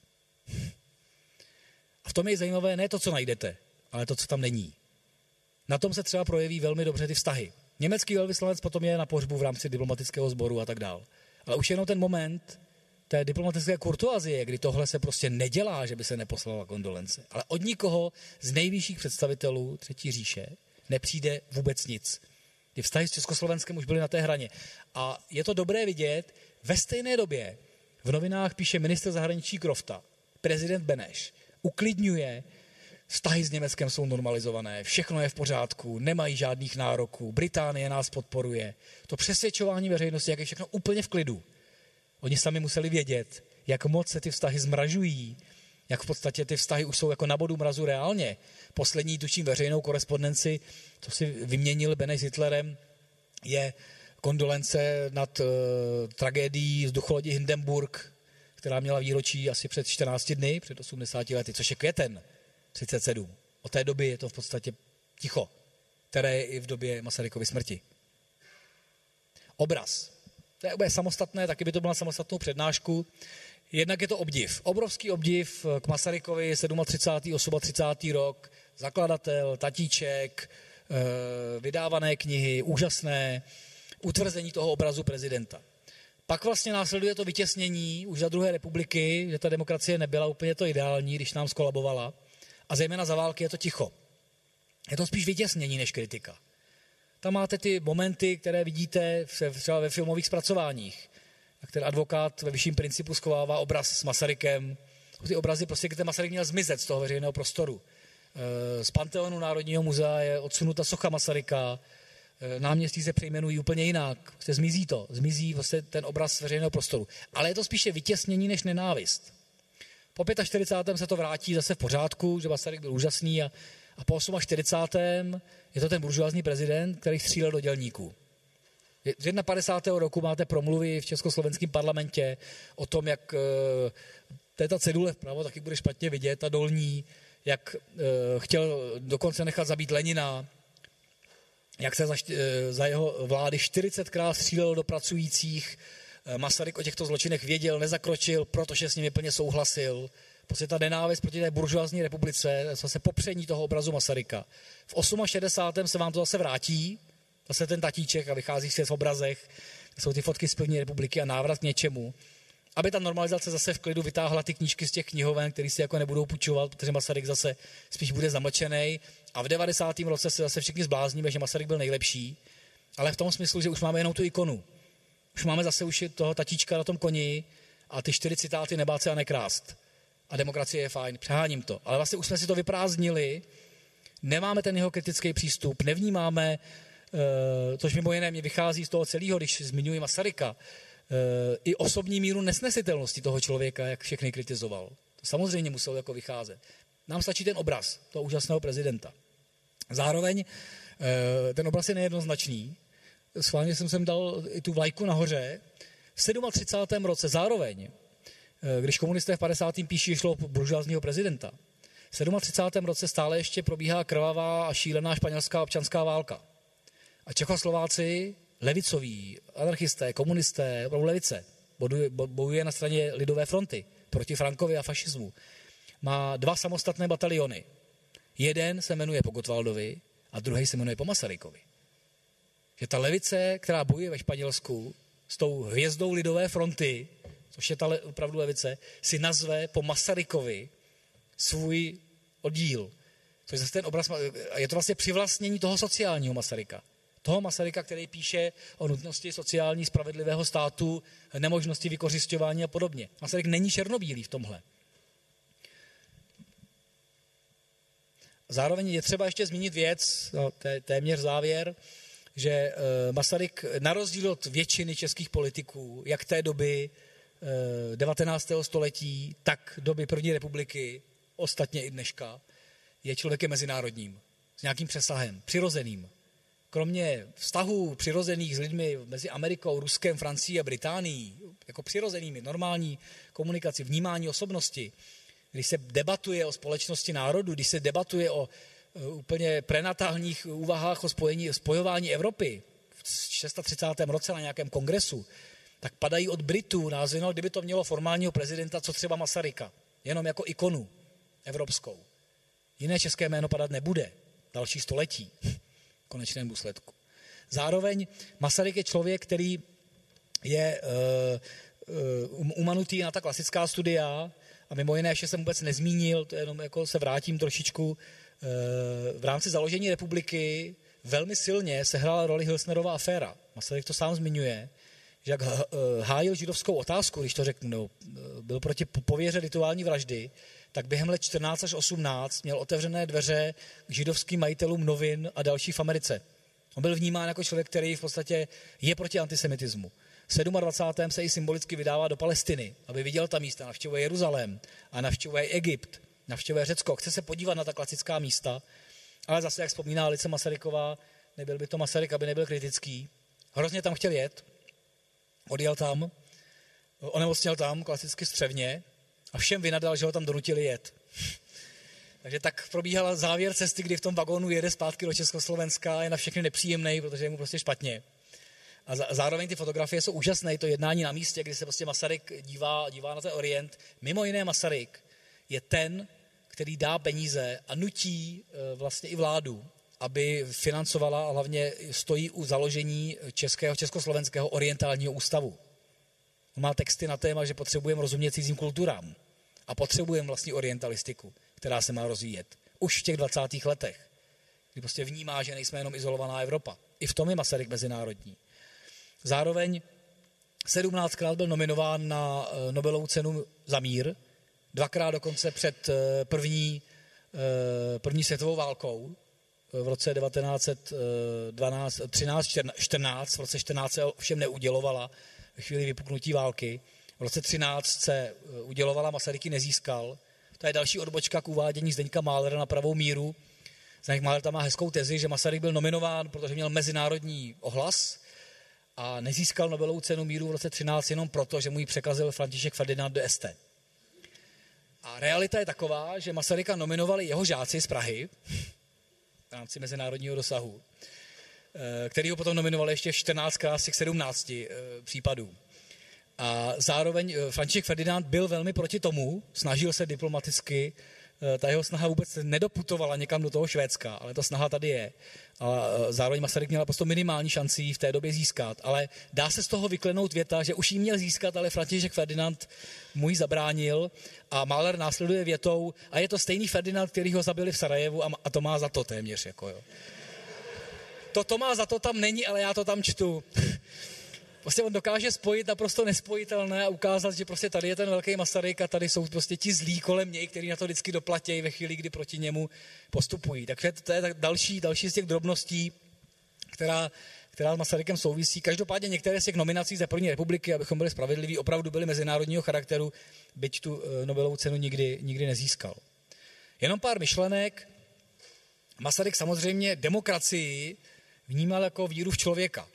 A v tom je zajímavé ne to, co najdete, ale to, co tam není. Na tom se třeba projeví velmi dobře ty vztahy. Německý velvyslanec potom je na pohřbu v rámci diplomatického sboru a tak dál. Ale už jenom ten moment té diplomatické kurtuazie, kdy tohle se prostě nedělá, že by se neposlala kondolence. Ale od nikoho z nejvyšších představitelů Třetí říše nepřijde vůbec nic. Ty vztahy s Československem už byly na té hraně. A je to dobré vidět, ve stejné době v novinách píše minister zahraničí Krofta, prezident Beneš, uklidňuje Vztahy s Německem jsou normalizované, všechno je v pořádku, nemají žádných nároků, Británie nás podporuje. To přesvědčování veřejnosti, jak je všechno úplně v klidu. Oni sami museli vědět, jak moc se ty vztahy zmražují, jak v podstatě ty vztahy už jsou jako na bodu mrazu reálně. Poslední, tučím, veřejnou korespondenci, co si vyměnil Beneš s Hitlerem, je kondolence nad uh, tragédií vzducholodi Hindenburg, která měla výročí asi před 14 dny, před 80 lety, což je květen 37. Od té doby je to v podstatě ticho, které je i v době Masarykovy smrti. Obraz. To je úplně samostatné, taky by to byla samostatnou přednášku. Jednak je to obdiv. Obrovský obdiv k Masarykovi, 37. 38. rok, zakladatel, tatíček, eh, vydávané knihy, úžasné, utvrzení toho obrazu prezidenta. Pak vlastně následuje to vytěsnění už za druhé republiky, že ta demokracie nebyla úplně to ideální, když nám skolabovala. A zejména za války je to ticho. Je to spíš vytěsnění než kritika. Tam máte ty momenty, které vidíte třeba ve filmových zpracováních. Jak ten advokát ve vyšším principu schovává obraz s Masarykem. Ty obrazy prostě, kde Masaryk měl zmizet z toho veřejného prostoru. E, z Panteonu Národního muzea je odsunuta socha Masaryka, e, náměstí se přejmenují úplně jinak. Se prostě zmizí to, zmizí vlastně ten obraz veřejného prostoru. Ale je to spíše vytěsnění než nenávist. Po 45. se to vrátí zase v pořádku, že Masaryk byl úžasný a, a po 48. je to ten buržoázní prezident, který střílel do dělníků. Z 51. roku máte promluvy v československém parlamentě o tom, jak uh, to je ta cedule vpravo, taky bude špatně vidět, ta dolní, jak uh, chtěl dokonce nechat zabít Lenina, jak se za, za jeho vlády 40krát střílel do pracujících, Eh, Masaryk o těchto zločinech věděl, nezakročil, protože s nimi plně souhlasil. Prostě ta nenávist proti té buržoázní republice, zase popření toho obrazu Masaryka. V 68. se vám to zase vrátí, zase ten tatíček a vychází si v obrazech, jsou ty fotky z první republiky a návrat k něčemu. Aby ta normalizace zase v klidu vytáhla ty knížky z těch knihoven, které si jako nebudou půjčovat, protože Masaryk zase spíš bude zamlčený. A v 90. roce se zase všichni zblázníme, že Masaryk byl nejlepší, ale v tom smyslu, že už máme jenom tu ikonu už máme zase už toho tatíčka na tom koni a ty čtyři citáty nebát se a nekrást. A demokracie je fajn, přeháním to. Ale vlastně už jsme si to vyprázdnili, nemáme ten jeho kritický přístup, nevnímáme, což mimo jiné mě vychází z toho celého, když zmiňuji Masaryka, i osobní míru nesnesitelnosti toho člověka, jak všechny kritizoval. To samozřejmě muselo jako vycházet. Nám stačí ten obraz toho úžasného prezidenta. Zároveň eh, ten obraz je nejednoznačný. Schválně jsem sem dal i tu vlajku nahoře. V 37. roce zároveň, eh, když komunisté v 50. píší šlo buržoázního prezidenta, v 37. roce stále ještě probíhá krvavá a šílená španělská občanská válka. A Čechoslováci, levicoví, anarchisté, komunisté, opravdu levice, bojuje na straně Lidové fronty proti Frankovi a fašismu. Má dva samostatné bataliony. Jeden se jmenuje po Gotwaldovi a druhý se jmenuje po Masarykovi. Že ta levice, která bojuje ve Španělsku s tou hvězdou Lidové fronty, což je ta le, opravdu levice, si nazve po Masarykovi svůj oddíl. Což zase ten obraz, je to vlastně přivlastnění toho sociálního Masaryka. Toho Masaryka, který píše o nutnosti sociální spravedlivého státu, nemožnosti vykořišťování a podobně. Masaryk není černobílý v tomhle. Zároveň je třeba ještě zmínit věc, no, té, téměř závěr, že e, Masaryk, na rozdíl od většiny českých politiků, jak té doby e, 19. století, tak doby první republiky, ostatně i dneška, je člověkem mezinárodním, s nějakým přesahem, přirozeným. Kromě vztahů přirozených s lidmi mezi Amerikou, Ruskem, Francií a Británií, jako přirozenými, normální komunikaci, vnímání osobnosti, když se debatuje o společnosti národu, když se debatuje o e, úplně prenatálních úvahách o spojení, spojování Evropy v 630. roce na nějakém kongresu, tak padají od Britů názory, no, kdyby to mělo formálního prezidenta, co třeba Masaryka, jenom jako ikonu evropskou. Jiné české jméno padat nebude další století konečném důsledku. Zároveň Masaryk je člověk, který je uh, uh, umanutý na ta klasická studia, a mimo jiné ještě jsem vůbec nezmínil, to jenom jako se vrátím trošičku, eh, v rámci založení republiky velmi silně sehrála roli Hilsnerova aféra. Masaryk to sám zmiňuje, že jak hájil židovskou otázku, když to řeknu, byl proti pověře rituální vraždy, tak během let 14 až 18 měl otevřené dveře k židovským majitelům novin a dalších v Americe. On byl vnímán jako člověk, který v podstatě je proti antisemitismu. 27. se i symbolicky vydává do Palestiny, aby viděl ta místa, navštěvuje Jeruzalém a navštěvuje Egypt, navštěvuje Řecko, chce se podívat na ta klasická místa, ale zase, jak vzpomíná Alice Masaryková, nebyl by to Masaryk, aby nebyl kritický. Hrozně tam chtěl jet, odjel tam, onemocněl tam, klasicky střevně, a všem vynadal, že ho tam donutili jet. Takže tak probíhala závěr cesty, kdy v tom vagónu jede zpátky do Československa a je na všechny nepříjemný, protože je mu prostě špatně. A zároveň ty fotografie jsou úžasné, to jednání na místě, kdy se prostě Masaryk dívá, dívá na ten Orient. Mimo jiné Masaryk je ten, který dá peníze a nutí e, vlastně i vládu, aby financovala a hlavně stojí u založení českého, československého orientálního ústavu. On má texty na téma, že potřebujeme rozumět cizím kulturám a potřebujeme vlastní orientalistiku, která se má rozvíjet. Už v těch 20. letech, kdy prostě vnímá, že nejsme jenom izolovaná Evropa. I v tom je Masaryk mezinárodní. Zároveň 17krát byl nominován na eh, Nobelovu cenu za mír, dvakrát dokonce před eh, první, eh, první světovou válkou v roce 1912, 13, 14, v roce 14 se ovšem neudělovala ve chvíli vypuknutí války. V roce 13 se udělovala, Masaryky nezískal. To je další odbočka k uvádění Zdeňka Málera na pravou míru. Zdeňk Máler tam má hezkou tezi, že Masaryk byl nominován, protože měl mezinárodní ohlas, a nezískal Nobelovu cenu míru v roce 13 jenom proto, že mu ji překazil František Ferdinand de Este. A realita je taková, že Masaryka nominovali jeho žáci z Prahy v rámci mezinárodního dosahu, eh, který ho potom nominovali ještě 14 z těch 17 eh, případů. A zároveň eh, František Ferdinand byl velmi proti tomu, snažil se diplomaticky Eh, ta jeho snaha vůbec nedoputovala někam do toho Švédska, ale ta snaha tady je. A eh, zároveň Masaryk měl prostě minimální šanci v té době získat. Ale dá se z toho vyklenout věta, že už jí měl získat, ale František Ferdinand mu ji zabránil a Mahler následuje větou a je to stejný Ferdinand, který ho zabili v Sarajevu a, a to má za to téměř. Jako jo. To, to má za to tam není, ale já to tam čtu. Prostě on dokáže spojit naprosto nespojitelné a ukázat, že prostě tady je ten velký Masaryk a tady jsou prostě ti zlí kolem něj, kteří na to vždycky doplatí ve chvíli, kdy proti němu postupují. Takže to je další, další z těch drobností, která, která s Masarykem souvisí. Každopádně některé z těch nominací za první republiky, abychom byli spravedliví, opravdu byly mezinárodního charakteru, byť tu eh, Nobelovu cenu nikdy, nikdy nezískal. Jenom pár myšlenek Masaryk samozřejmě demokracii vnímal jako víru v člověka.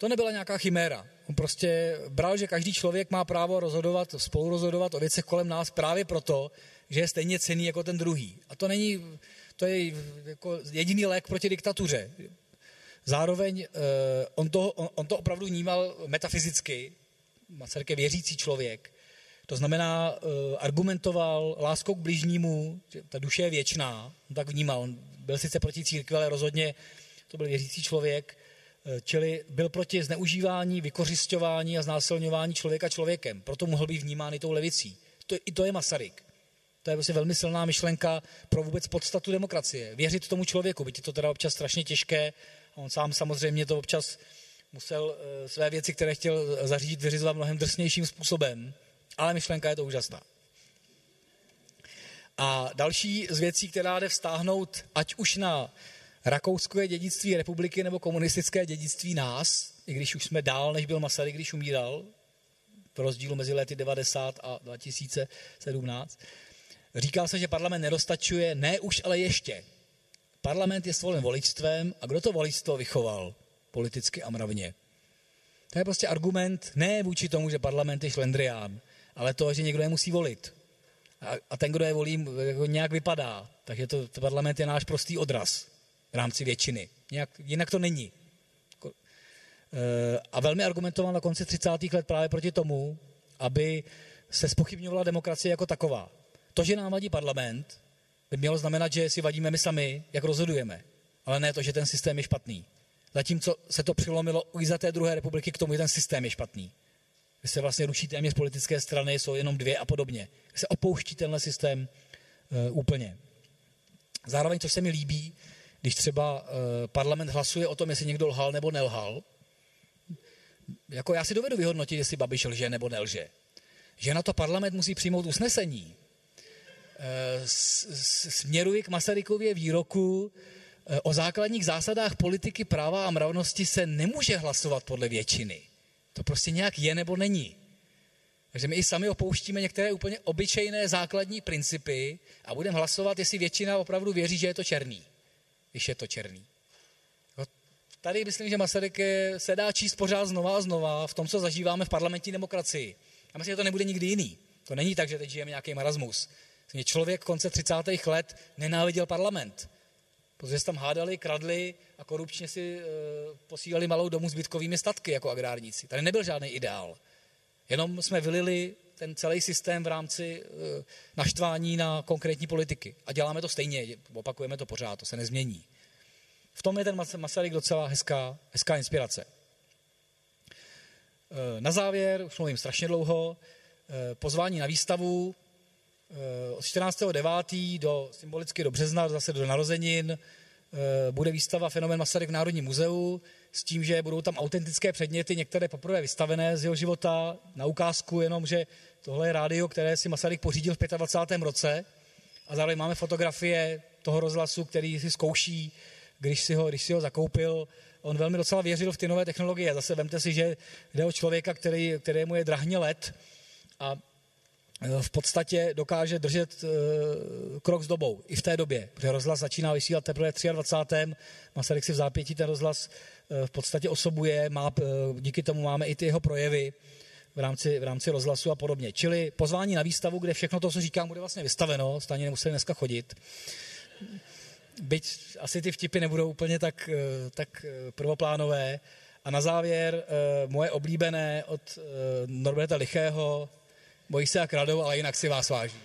To nebyla nějaká chiméra. On prostě bral, že každý člověk má právo rozhodovat, spolu rozhodovat o věcech kolem nás právě proto, že je stejně cený jako ten druhý. A to není, to je jako jediný lék proti diktatuře. Zároveň uh, on, to, on, on to opravdu vnímal metafyzicky, Masaryk věřící člověk, to znamená, uh, argumentoval láskou k bližnímu, že ta duše je věčná, on tak vnímal, on byl sice proti církvi, ale rozhodně to byl věřící člověk, čili byl proti zneužívání, vykořišťování a znásilňování člověka člověkem, proto mohl být vnímán i tou levicí. To, I to je Masaryk. To je prostě velmi silná myšlenka pro vůbec podstatu demokracie. Věřit tomu člověku, byť je to teda občas strašně těžké. On sám samozřejmě to občas musel eh, své věci, které chtěl zařídit, vyřizovat mnohem drsnějším způsobem. Ale myšlenka je to úžasná. A další z věcí, která jde vztáhnout, ať už na rakouské dědictví republiky nebo komunistické dědictví nás, i když už jsme dál, než byl Masaryk, když umíral, v rozdílu mezi lety 90 a 2017, Říká se, že parlament nedostačuje, ne už, ale ještě. Parlament je svolen voličstvem a kdo to voličstvo vychoval politicky a mravně? To je prostě argument ne vůči tomu, že parlament je šlendrián, ale to, že někdo je musí volit. A, a ten, kdo je volí, jako nějak vypadá. Takže to, to parlament je náš prostý odraz v rámci většiny. Nějak, jinak to není. Jako, e, a velmi argumentoval na konci 30. let právě proti tomu, aby se spochybňovala demokracie jako taková. To, že nám vadí parlament, by mělo znamenat, že si vadíme my sami, jak rozhodujeme. Ale ne to, že ten systém je špatný. Zatímco se to přilomilo i za té druhé republiky k tomu, že ten systém je špatný. Vy se vlastně ruší téměř politické strany, jsou jenom dvě a podobně. Vy se opouští tenhle systém uh, úplně. Zároveň, co se mi líbí, když třeba uh, parlament hlasuje o tom, jestli někdo lhal nebo nelhal, jako já si dovedu vyhodnotit, jestli Babiš lže nebo nelže. Že na to parlament musí přijmout usnesení, Eh, směruji k Masarykově výroku eh, o základních zásadách politiky práva a mravnosti se nemůže hlasovat podle většiny. To prostě nějak je nebo není. Takže my i sami opouštíme některé úplně obyčejné základní principy a budeme hlasovat, jestli většina opravdu věří, že je to černý, když je to černý. No, tady myslím, že Masaryk se dá číst pořád znova a znova v tom, co zažíváme v parlamentní demokracii. A myslím, že to nebude nikdy jiný. To není tak, že teď žijeme nějaký marasmus. Člověk konce 30. let nenáviděl parlament, protože se tam hádali, kradli a korupčně si e, posílali malou domů s bytkovými statky jako agrárníci. Tady nebyl žádný ideál. Jenom jsme vylili ten celý systém v rámci e, naštvání na konkrétní politiky. A děláme to stejně, opakujeme to pořád, to se nezmění. V tom je ten Masaryk docela hezká, hezká inspirace. E, na závěr, už mluvím strašně dlouho, pozvání na výstavu Eh, od 14.9. do symbolicky do března, zase do narozenin, eh, bude výstava Fenomen Masaryk v Národním muzeu s tím, že budou tam autentické předměty, některé poprvé vystavené z jeho života, na ukázku jenom, že tohle je rádio, které si Masaryk pořídil v 25. roce a zároveň máme fotografie toho rozhlasu, který si zkouší, když si ho, když si ho zakoupil. On velmi docela věřil v ty nové technologie. Zase vemte si, že jde o člověka, který, kterému je drahně let a Eh, v podstatě dokáže držet eh, krok s dobou i v té době, protože rozhlas začíná vysílat teprve 23. Masaryk si v zápětí ten rozhlas eh, v podstatě osobuje, má, díky tomu máme i ty jeho projevy v rámci, v rámci rozhlasu a podobně. Čili pozvání na výstavu, kde všechno to, co říkám, bude vlastně vystaveno, stejně nemuseli dneska chodit. Byť asi ty vtipy nebudou úplně tak, tak prvoplánové. A na závěr moje oblíbené od Norberta Lichého, bojí se a kradou, ale jinak si vás váží.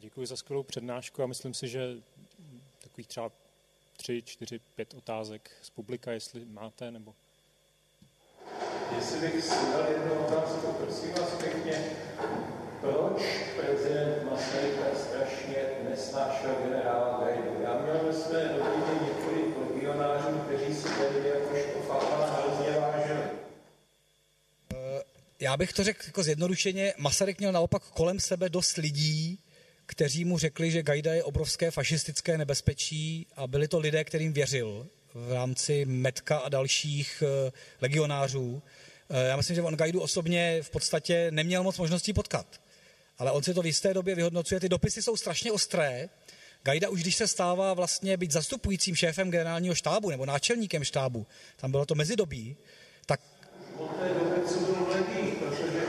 Děkuji za skvělou přednášku a myslím si, že takových třeba tři, čtyři, pět otázek z publika, jestli máte, nebo... Jestli bych si dal jednu otázku, prosím vás pěkně, proč prezident Masaryk tak strašně nesnášel generála Gajdu? Já měl ve své rodině několik legionářů, kteří si tedy jako Štofána hrozně vážili. Já bych to řekl jako zjednodušeně, Masaryk měl naopak kolem sebe dost lidí, kteří mu řekli, že Gajda je obrovské fašistické nebezpečí a byli to lidé, kterým věřil v rámci Metka a dalších eh, legionářů. Eh, já myslím, že on Gajdu osobně v podstatě neměl moc možností potkat. Ale on si to v jisté době vyhodnocuje. Ty dopisy jsou strašně ostré. Gajda už když se stává vlastně být zastupujícím šéfem generálního štábu nebo náčelníkem štábu, tam bylo to mezidobí, tak... Od té doby, co byl protože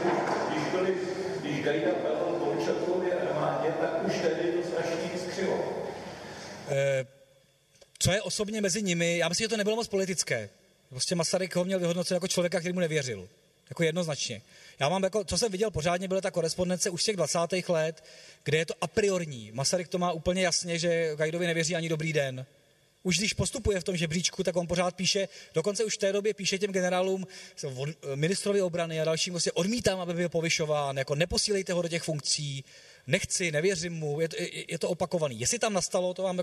když, byli, když Gajda byl v Bolčakově armádě, tak už tehdy to strašně skřilo. Eh, co je osobně mezi nimi, já myslím, že to nebylo moc politické. Prostě Masaryk ho měl vyhodnocen jako člověka, který mu nevěřil. Jako jednoznačně. Já mám jako, co jsem viděl pořádně, byla ta korespondence už z těch 20. let, kde je to a priorní. Masaryk to má úplně jasně, že Gajdovi nevěří ani dobrý den. Už když postupuje v tom žebříčku, tak on pořád píše, dokonce už v té době píše těm generálům, ministrovi obrany a dalším, prostě odmítám, aby byl povyšován, jako neposílejte ho do těch funkcí, nechci, nevěřím mu, je to, je, to opakovaný. Jestli tam nastalo, to vám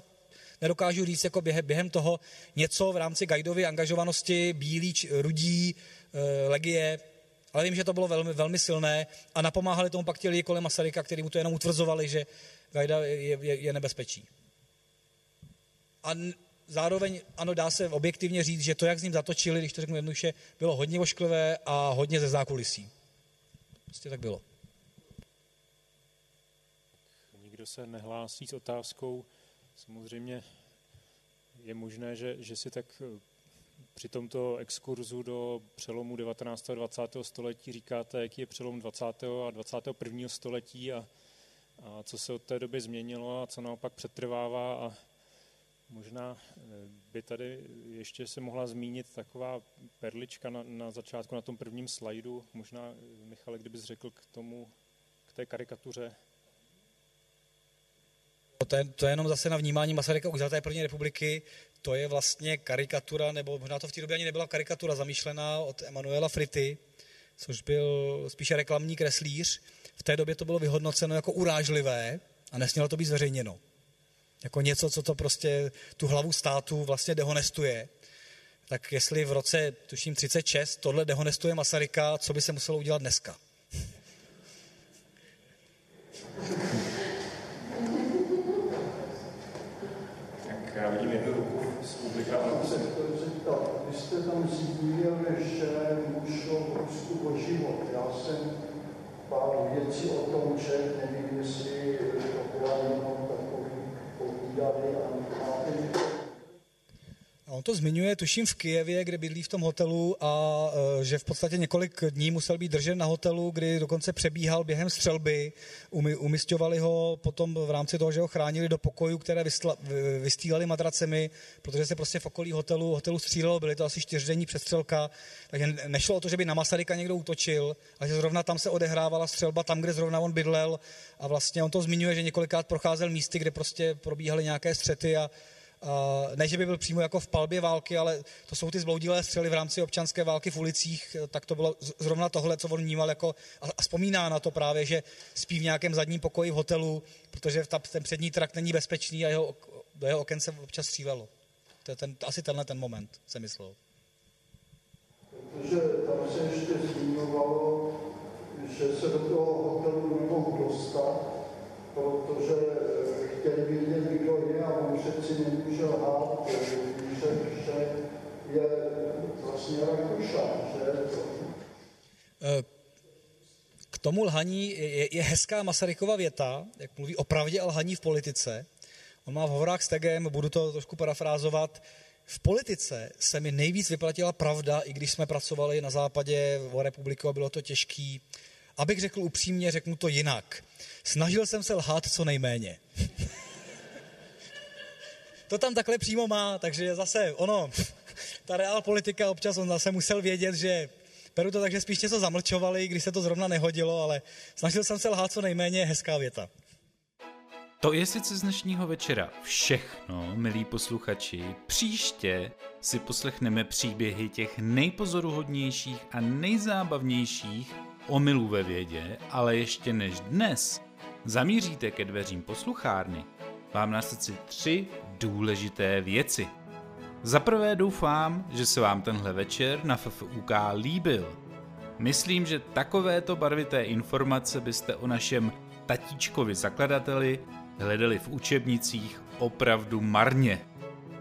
nedokážu říct jako během, během toho něco v rámci Gajdovy angažovanosti, bílí, rudí, e, legie, ale vím, že to bylo velmi, velmi silné a napomáhali tomu pak ti lidi kolem Masaryka, kteří mu to jenom utvrzovali, že Gajda je, je, je nebezpečí. A zároveň, ano, dá se objektivně říct, že to, jak s ním zatočili, když to řeknu jednoduše, bylo hodně ošklivé a hodně ze zákulisí. Prostě tak bylo. Nikdo se nehlásí s otázkou. Samozřejmě je možné, že, že si tak při tomto exkurzu do přelomu 19. a 20. století říkáte, jaký je přelom 20. a 21. století a, a co se od té doby změnilo a co naopak přetrvává a možná eh, by tady ještě se mohla zmínit taková perlička na, na začátku, na tom prvním slajdu. Možná, eh, Michale, kdybys řekl k tomu, k té karikatuře to je, to je jenom zase na vnímání Masaryka už za první republiky, to je vlastně karikatura, nebo možná to v té době ani nebyla karikatura zamýšlená od Emanuela Frity, což byl spíše reklamní kreslíř. V té době to bylo vyhodnoceno jako urážlivé a nesmělo to být zveřejněno. Jako něco, co to prostě tu hlavu státu vlastně dehonestuje. Tak jestli v roce, tuším 36, tohle dehonestuje Masaryka, co by se muselo udělat dneska? Já vidím jednu ruku z publika. Já se chtěl zeptat, vy jste tam zmínil, že mu šlo v Rusku o život. Já jsem pár věcí o tom čet, nevím, jestli to byla jenom takový povídali a máte a on to zmiňuje, tuším, v Kijevě, kde bydlí v tom hotelu a e, že v podstatě několik dní musel být držen na hotelu, kdy dokonce přebíhal během střelby. umistovali ho potom v rámci toho, že ho chránili do pokojů, které vystýlali madracemi, protože se prostě v okolí hotelu, hotelu střílelo, byly to asi čtyřdenní přestřelka, takže nešlo o to, že by na Masaryka někdo útočil, ale že zrovna tam se odehrávala střelba, tam, kde zrovna on bydlel a vlastně on to zmiňuje, že několikrát procházel místy, kde prostě probíhaly nějaké střety a ne, že by byl přímo jako v palbě války, ale to jsou ty zbloudilé střely v rámci občanské války v ulicích, tak to bylo zrovna tohle, co on vnímal jako, a vzpomíná na to právě, že spí v nějakém zadním pokoji v hotelu, protože ta, ten přední trakt není bezpečný a jeho, do jeho oken se občas střílelo. To je ten, asi tenhle ten moment, se myslel. Protože tam se ještě zmiňovalo, že se do toho hotelu nemohl dostat, protože chtěli vědět, kdo je a on přeci nemůže lhát, když že je vlastně Rakušan, že? K tomu lhaní je, je hezká Masarykova věta, jak mluví o pravdě a lhaní v politice. On má v hovorách s Tegem, budu to trošku parafrázovat, v politice se mi nejvíc vyplatila pravda, i když jsme pracovali na západě v republiku a bylo to těžký. Abych řekl upřímně, řeknu to jinak. Snažil jsem se lhát co nejméně. (laughs) to tam takhle přímo má, takže zase ono, (laughs) ta reál politika občas on zase musel vědět, že beru to tak, že spíš něco zamlčovali, když se to zrovna nehodilo, ale snažil jsem se lhát co nejméně, hezká věta. To je sice z dnešního večera všechno, milí posluchači. Příště si poslechneme příběhy těch nejpozoruhodnějších a nejzábavnějších omylů ve vědě, ale ještě než dnes zamíříte ke dveřím posluchárny, mám na srdci tři důležité věci. Za prvé doufám, že se vám tenhle večer na FFUK líbil. Myslím, že takovéto barvité informace byste o našem tatíčkovi zakladateli hledali v učebnicích opravdu marně.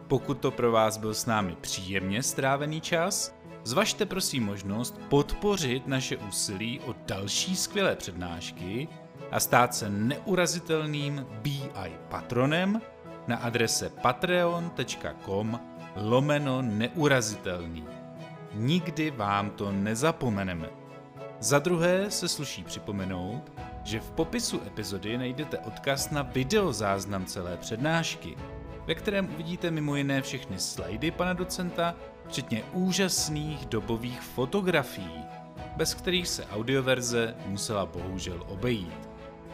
Pokud to pro vás byl s námi příjemně strávený čas, zvažte prosím možnost podpořit naše úsilí o další skvělé přednášky a stát se neurazitelným BI patronem na adrese patreon.com lomeno neurazitelný. Nikdy vám to nezapomeneme. Za druhé se sluší připomenout, že v popisu epizody najdete odkaz na videozáznam celé přednášky, ve kterém uvidíte mimo jiné všechny slajdy pana docenta, včetně úžasných dobových fotografií, bez kterých se audioverze musela bohužel obejít.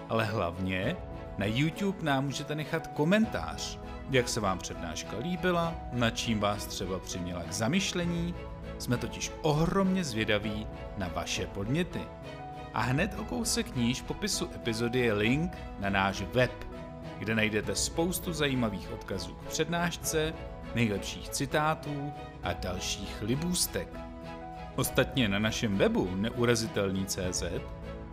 Ale hlavně na YouTube nám můžete nechat komentář, jak se vám přednáška líbila, na čím vás třeba přiměla k zamyšlení, jsme totiž ohromně zvědaví na vaše podněty. A hned o kousek níž popisu epizody je link na náš web, kde najdete spoustu zajímavých odkazů k přednášce, nejlepších citátů a dalších libůstek. Ostatně na našem webu neurazitelný.cz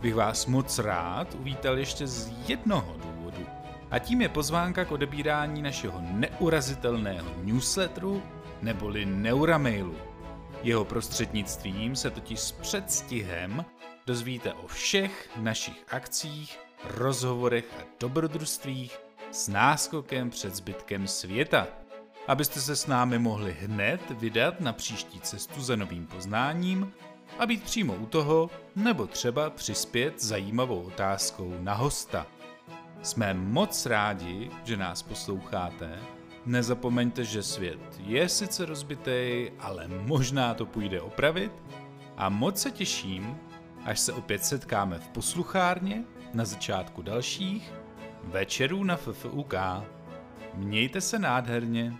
bych vás moc rád uvítal ještě z jednoho důvodu. A tím je pozvánka k odebírání našeho neurazitelného newsletteru neboli Neuramailu. Jeho prostřednictvím se totiž s předstihem dozvíte o všech našich akcích, rozhovorech a dobrodružstvích s náskokem před zbytkem světa. Abyste se s námi mohli hned vydat na příští cestu za novým poznáním a být přímo u toho, nebo třeba přispět zajímavou otázkou na hosta. Jsme moc rádi, že nás posloucháte. Nezapomeňte, že svět je sice rozbitý, ale možná to půjde opravit. A moc se těším, až se opět setkáme v posluchárně na začátku dalších večerů na FFUK. Mějte se nádherně.